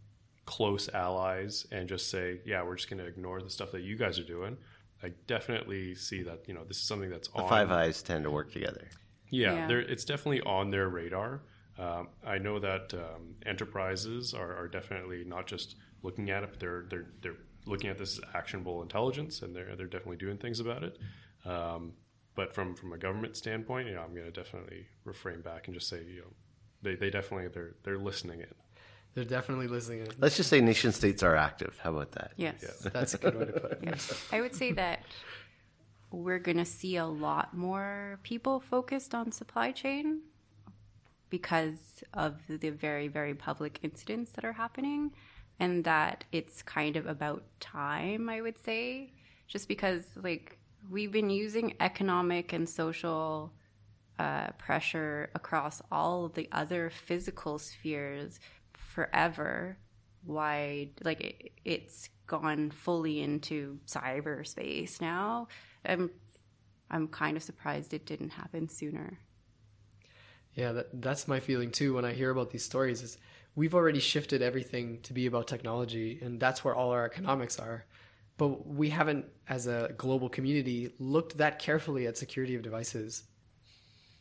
close allies and just say, yeah, we're just going to ignore the stuff that you guys are doing. I definitely see that you know this is something that's The on Five Eyes tend to work together. yeah, Yeah. It's definitely on their radar. Um, I know that um, enterprises are, are definitely not just looking at it, but they're they're they're looking at this as actionable intelligence, and they're they're definitely doing things about it. Um, but from from a government standpoint, you know, I'm going to definitely refrain back and just say, you know, they, they definitely they're they're listening in. They're definitely listening. in. Let's just say nation states are active. How about that? Yes. That's a good way to put it. Yes. I would say that we're going to see a lot more people focused on supply chain because of the very, very public incidents that are happening. And that it's kind of about time, I would say. Just because, like, we've been using economic and social uh, pressure across all of the other physical spheres forever why like it, it's gone fully into cyberspace now i'm i'm kind of surprised it didn't happen sooner Yeah, that, that's my feeling too when I hear about these stories is we've already shifted everything to be about technology and that's where all our economics are. But we haven't as a global community looked that carefully at security of devices.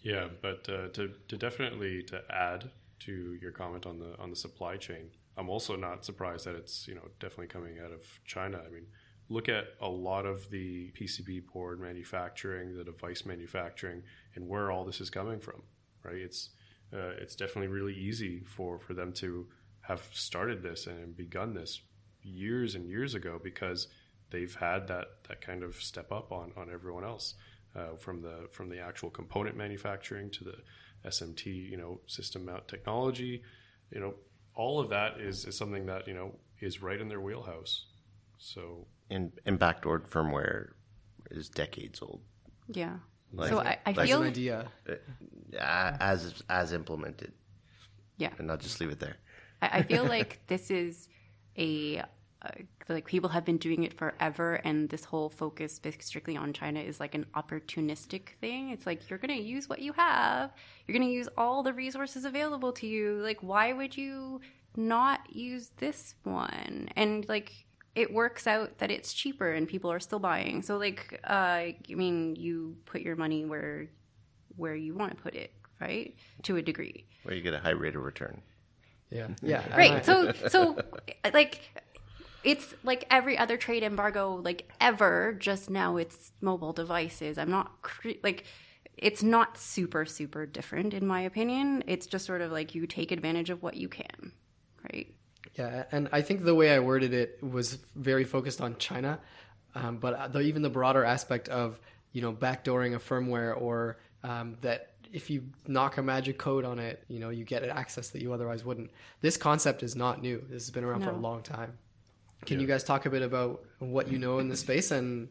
Yeah, but uh, to to definitely to add to your comment on the on the supply chain, I'm also not surprised that it's you know definitely coming out of China. I mean, look at a lot of the PCB board manufacturing, the device manufacturing, and where all this is coming from. Right? It's uh, it's definitely really easy for for them to have started this and begun this years and years ago because they've had that that kind of step up on on everyone else uh, from the from the actual component manufacturing to the SMT you know system mount technology you know all of that is, is something that you know is right in their wheelhouse so And and backdoored firmware is decades old. Yeah. Like- so I, I like feel an idea. uh, as as implemented. Yeah. and I'll just leave it there. I, I feel like this is a uh, like people have been doing it forever, and this whole focus strictly on China is like an opportunistic thing. It's like you're going to use what you have, you're going to use all the resources available to you. Like, why would you not use this one? And like, it works out that it's cheaper and people are still buying. So like, uh, I mean, you put your money where where you want to put it, right? To a degree. Where you get a high rate of return. Yeah, yeah. right so so like it's like every other trade embargo like ever just now it's mobile devices i'm not cre- like it's not super super different in my opinion it's just sort of like you take advantage of what you can right Yeah, and I think the way I worded it was very focused on China, um, but the, even the broader aspect of you know backdooring a firmware or um, that if you knock a magic code on it, you know you get access that you otherwise wouldn't. This concept is not new. This has been around for a long time. Can you guys talk a bit about what you know in the space and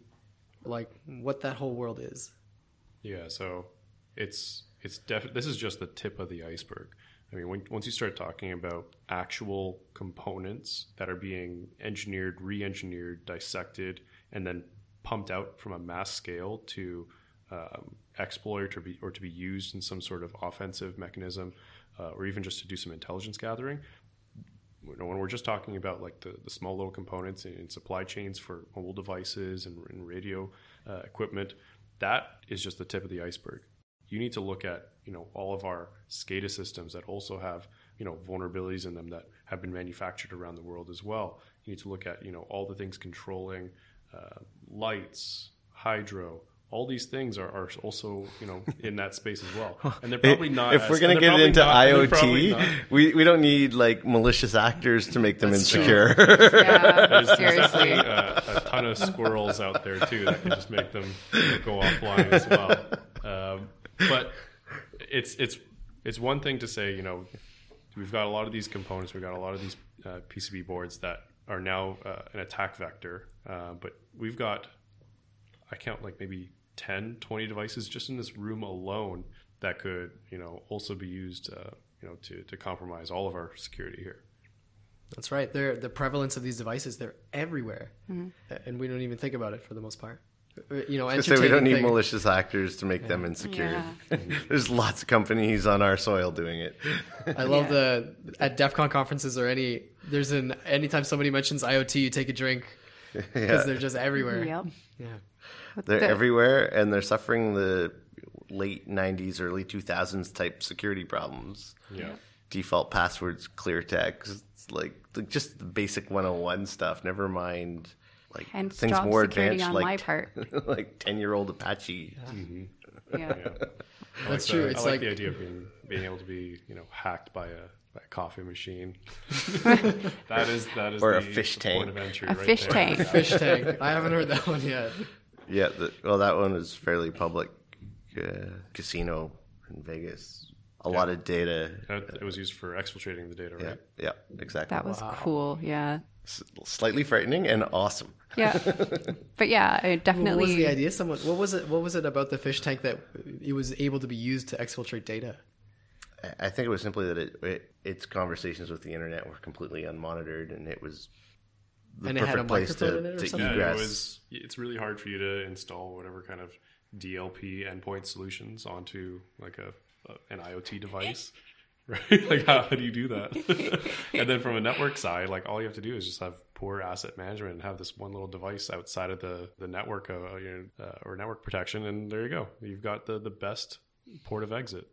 like what that whole world is? Yeah, so it's it's def- this is just the tip of the iceberg. I mean, when, once you start talking about actual components that are being engineered, re-engineered, dissected, and then pumped out from a mass scale to um, exploit or be or to be used in some sort of offensive mechanism, uh, or even just to do some intelligence gathering, when we're just talking about like the, the small little components in, in supply chains for mobile devices and, and radio uh, equipment, that is just the tip of the iceberg. You need to look at you know all of our SCADA systems that also have you know vulnerabilities in them that have been manufactured around the world as well. You need to look at you know all the things controlling uh, lights, hydro. All these things are, are also you know in that space as well, and they're probably not. If as- we're gonna get into not- and they're probably not- IoT, we, we don't need like malicious actors to make them That's insecure. yeah There's, there's seriously definitely a, a ton of squirrels out there too that can just make them go offline as well. Um, but it's it's it's one thing to say, you know, we've got a lot of these components, we've got a lot of these uh, PCB boards that are now uh, an attack vector, uh, but we've got I count like maybe 10, 20 devices just in this room alone that could, you know, also be used, uh, you know, to, to compromise all of our security here. That's right. They're the prevalence of these devices. They're everywhere, and we don't even think about it for the most part. Uh, You know, So we don't need thing- malicious actors to make them insecure. There's lots of companies on our soil doing it. I love Yeah. the at DEF CON conferences or any there's an anytime somebody mentions IoT, you take a drink because Yeah. they're just everywhere. yep Yeah, They're the- everywhere, and they're suffering the late '90s, early 2000s type security problems. Yeah. Default passwords, clear text, like the, just the basic 101 stuff. Never mind like Hence things job more security advanced, on like my part. like 10 year old Apache. Mm-hmm. yeah Yeah. I That's like true. The, It's I like, like- the idea of being being able to be you know hacked by a, by a coffee machine. that is that is Or a fish tank. of entry a right fish there. tank fish tank. I haven't heard that one yet. Yeah, the, well, that one was fairly public. Uh, casino in Vegas. A lot of data. That, it was used for exfiltrating the data, Yeah, right? yeah, exactly. that was cool yeah S- slightly frightening and awesome. yeah but yeah I What definitely was the idea? Someone. What was it? What was it about the fish tank that it was able to be used to exfiltrate data? I- I think it was simply that it, it its conversations with the internet were completely unmonitored, and it was the And it had perfect a place to, it to something? Yeah, egress. it was. It's really hard for you to install whatever kind of DLP endpoint solutions onto like a, a an IoT device, right? like how, how do you do that? and then from a network side, like all you have to do is just have poor asset management and have this one little device outside of the the network uh, you know, uh, or network protection, and there you go. You've got the the best port of exit.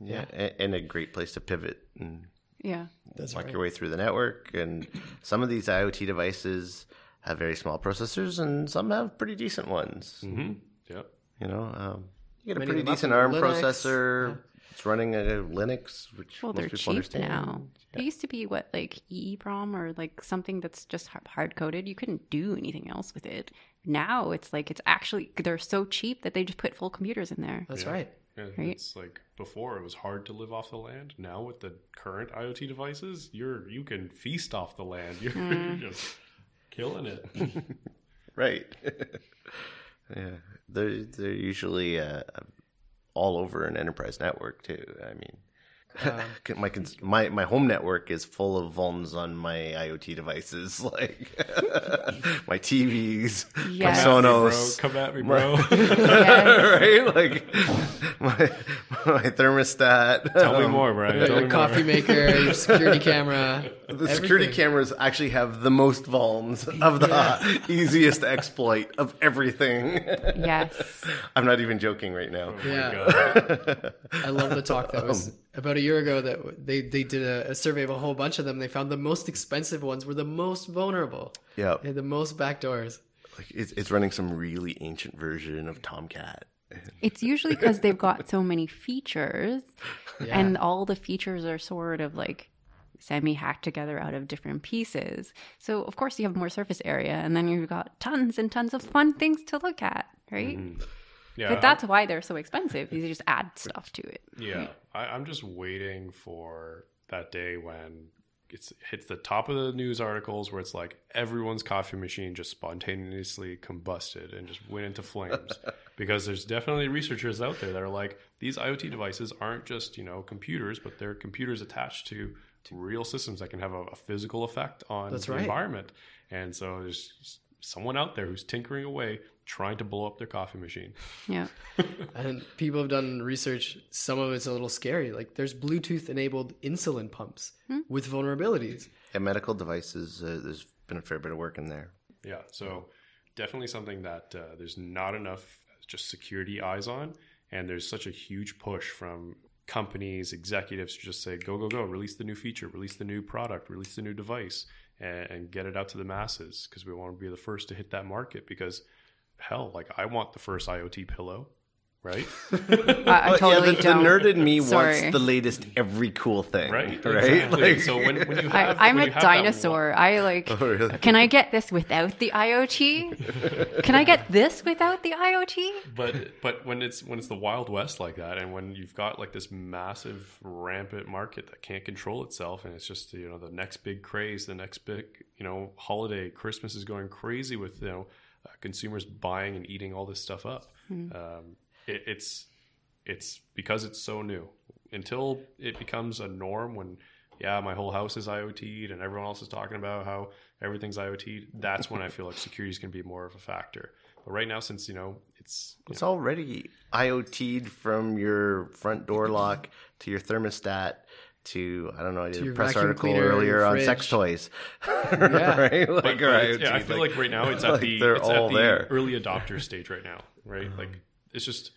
Yeah, a- and a great place to pivot and Yeah. That's walk right. your way through the network. And some of these IoT devices have very small processors, and some have pretty decent ones. Mm-hmm. Yep. You know, um, you get a Many pretty of them up decent ARM Linux. processor. It's running a Linux, which Well, most they're people cheap understand. now. It used to be what like EEPROM or like something that's just hard coded. You couldn't do anything else with it. Now it's like it's actually they're so cheap that they just put full computers in there. That's Yeah. right. Yeah, Right. It's like before it was hard to live off the land. Now with the current IoT devices, you're you can feast off the land. You're, you're just killing it. Right. yeah, they're they're usually uh, all over an enterprise network too. I mean, Um, my cons- my my home network is full of vulns on my IoT devices, like my TVs, Yes. my Sonos, come at me, bro. Yes. right? Like my my thermostat. Tell me Um, more, Brian. Tell your coffee more. maker, your security camera. The security cameras actually have the most vulns of the easiest exploit of everything. yes. I'm not even joking right now. Oh Yeah. I love the talk that was about a year ago that they, they did a, a survey of a whole bunch of them. They found the most expensive ones were the most vulnerable. Yeah, They had the most backdoors. like it's, it's running some really ancient version of Tomcat. It's usually because they've got so many features, Yeah. and all the features are sort of like semi hacked together out of different pieces. So of course you have more surface area, and then you've got tons and tons of fun things to look at, right? Mm-hmm. Yeah, But that's why they're so expensive. Because you just add stuff to it. Yeah, I, I'm just waiting for that day when it's hits the top of the news articles where it's like everyone's coffee machine just spontaneously combusted and just went into flames. because there's definitely researchers out there that are like these IoT devices aren't just you know computers, but they're computers attached to real systems that can have a, a physical effect on That's the right. environment. And so there's someone out there who's tinkering away trying to blow up their coffee machine. Yeah. And people have done research. Some of it's a little scary. Like there's Bluetooth enabled insulin pumps with vulnerabilities. And medical devices, uh, there's been a fair bit of work in there. Yeah, so definitely something that uh, there's not enough just security eyes on, and there's such a huge push from companies, executives to just say, "Go, go, go! Release the new feature, release the new product, release the new device, and, and get it out to the masses because we want to be the first to hit that market." Because hell, like I want the first IoT pillow, right? I, I But totally yeah, the, the don't. nerd in me Sorry. wants the latest every cool thing, Right, right? Exactly. Like, so when, when you I, have, I'm when a you have that dinosaur. I like. Oh, really? Can I get this without the IoT? Can I get this without the IoT? but but when it's when it's the wild west like that and when you've got like this massive rampant market that can't control itself and it's just you know the next big craze the next big you know holiday christmas is going crazy with you know consumers buying and eating all this stuff up. Um, it, it's it's because it's so new. Until it becomes a norm when yeah my whole house is iot and everyone else is talking about how everything's iot that's when i feel like security is going to be more of a factor. But right now since you know it's It's already IoT'd from your front door lock to your thermostat to I don't know. I did a press article earlier on sex fridge. toys, right? Like, But- or but it's- IoT, yeah, I feel like, right now it's at like the they're it's all at the there. Early adopter stage right now, right? Like it's just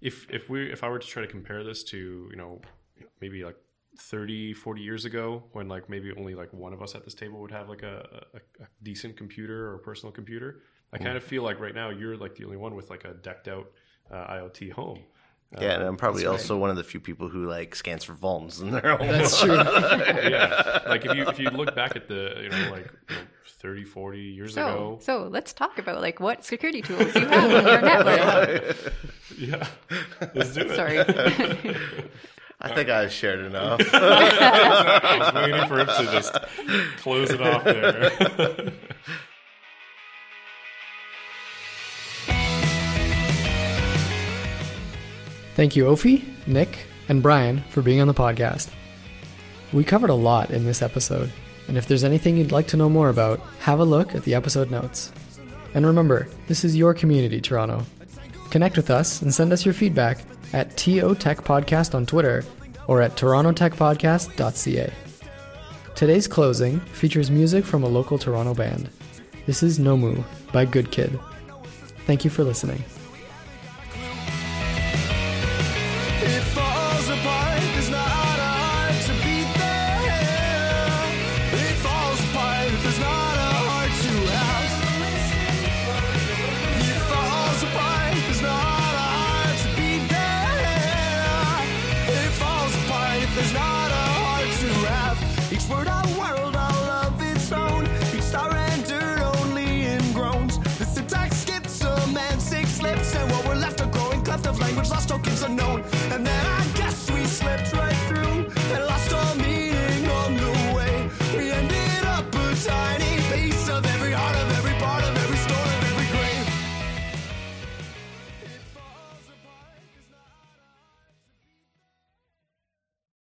if if we if I were to try to compare this to you know maybe like 30 40 years ago when like maybe only like one of us at this table would have like a, a, a decent computer or a personal computer i Mm. kind of feel like right now you're like the only one with like a decked out uh, iot home Uh, yeah, and I'm probably That's also one of the few people who like scans for vulns in their own. That's true. yeah like if you if you look back at the you know like you know, 30 40 years So, ago so let's talk about like what security tools you have in your network. yeah let's do it Sorry. I think I've shared enough. I was waiting for him to just close it off there. Thank you, Ophi, Nick, and Brian for being on the podcast. We covered a lot in this episode, and if there's anything you'd like to know more about, have a look at the episode notes. And remember, this is your community, Toronto. Connect with us and send us your feedback at TO Tech Podcast on Twitter or at torontotechpodcast.ca. Today's closing features music from a local Toronto band. This is Nomu by Good Kid. Thank you for listening.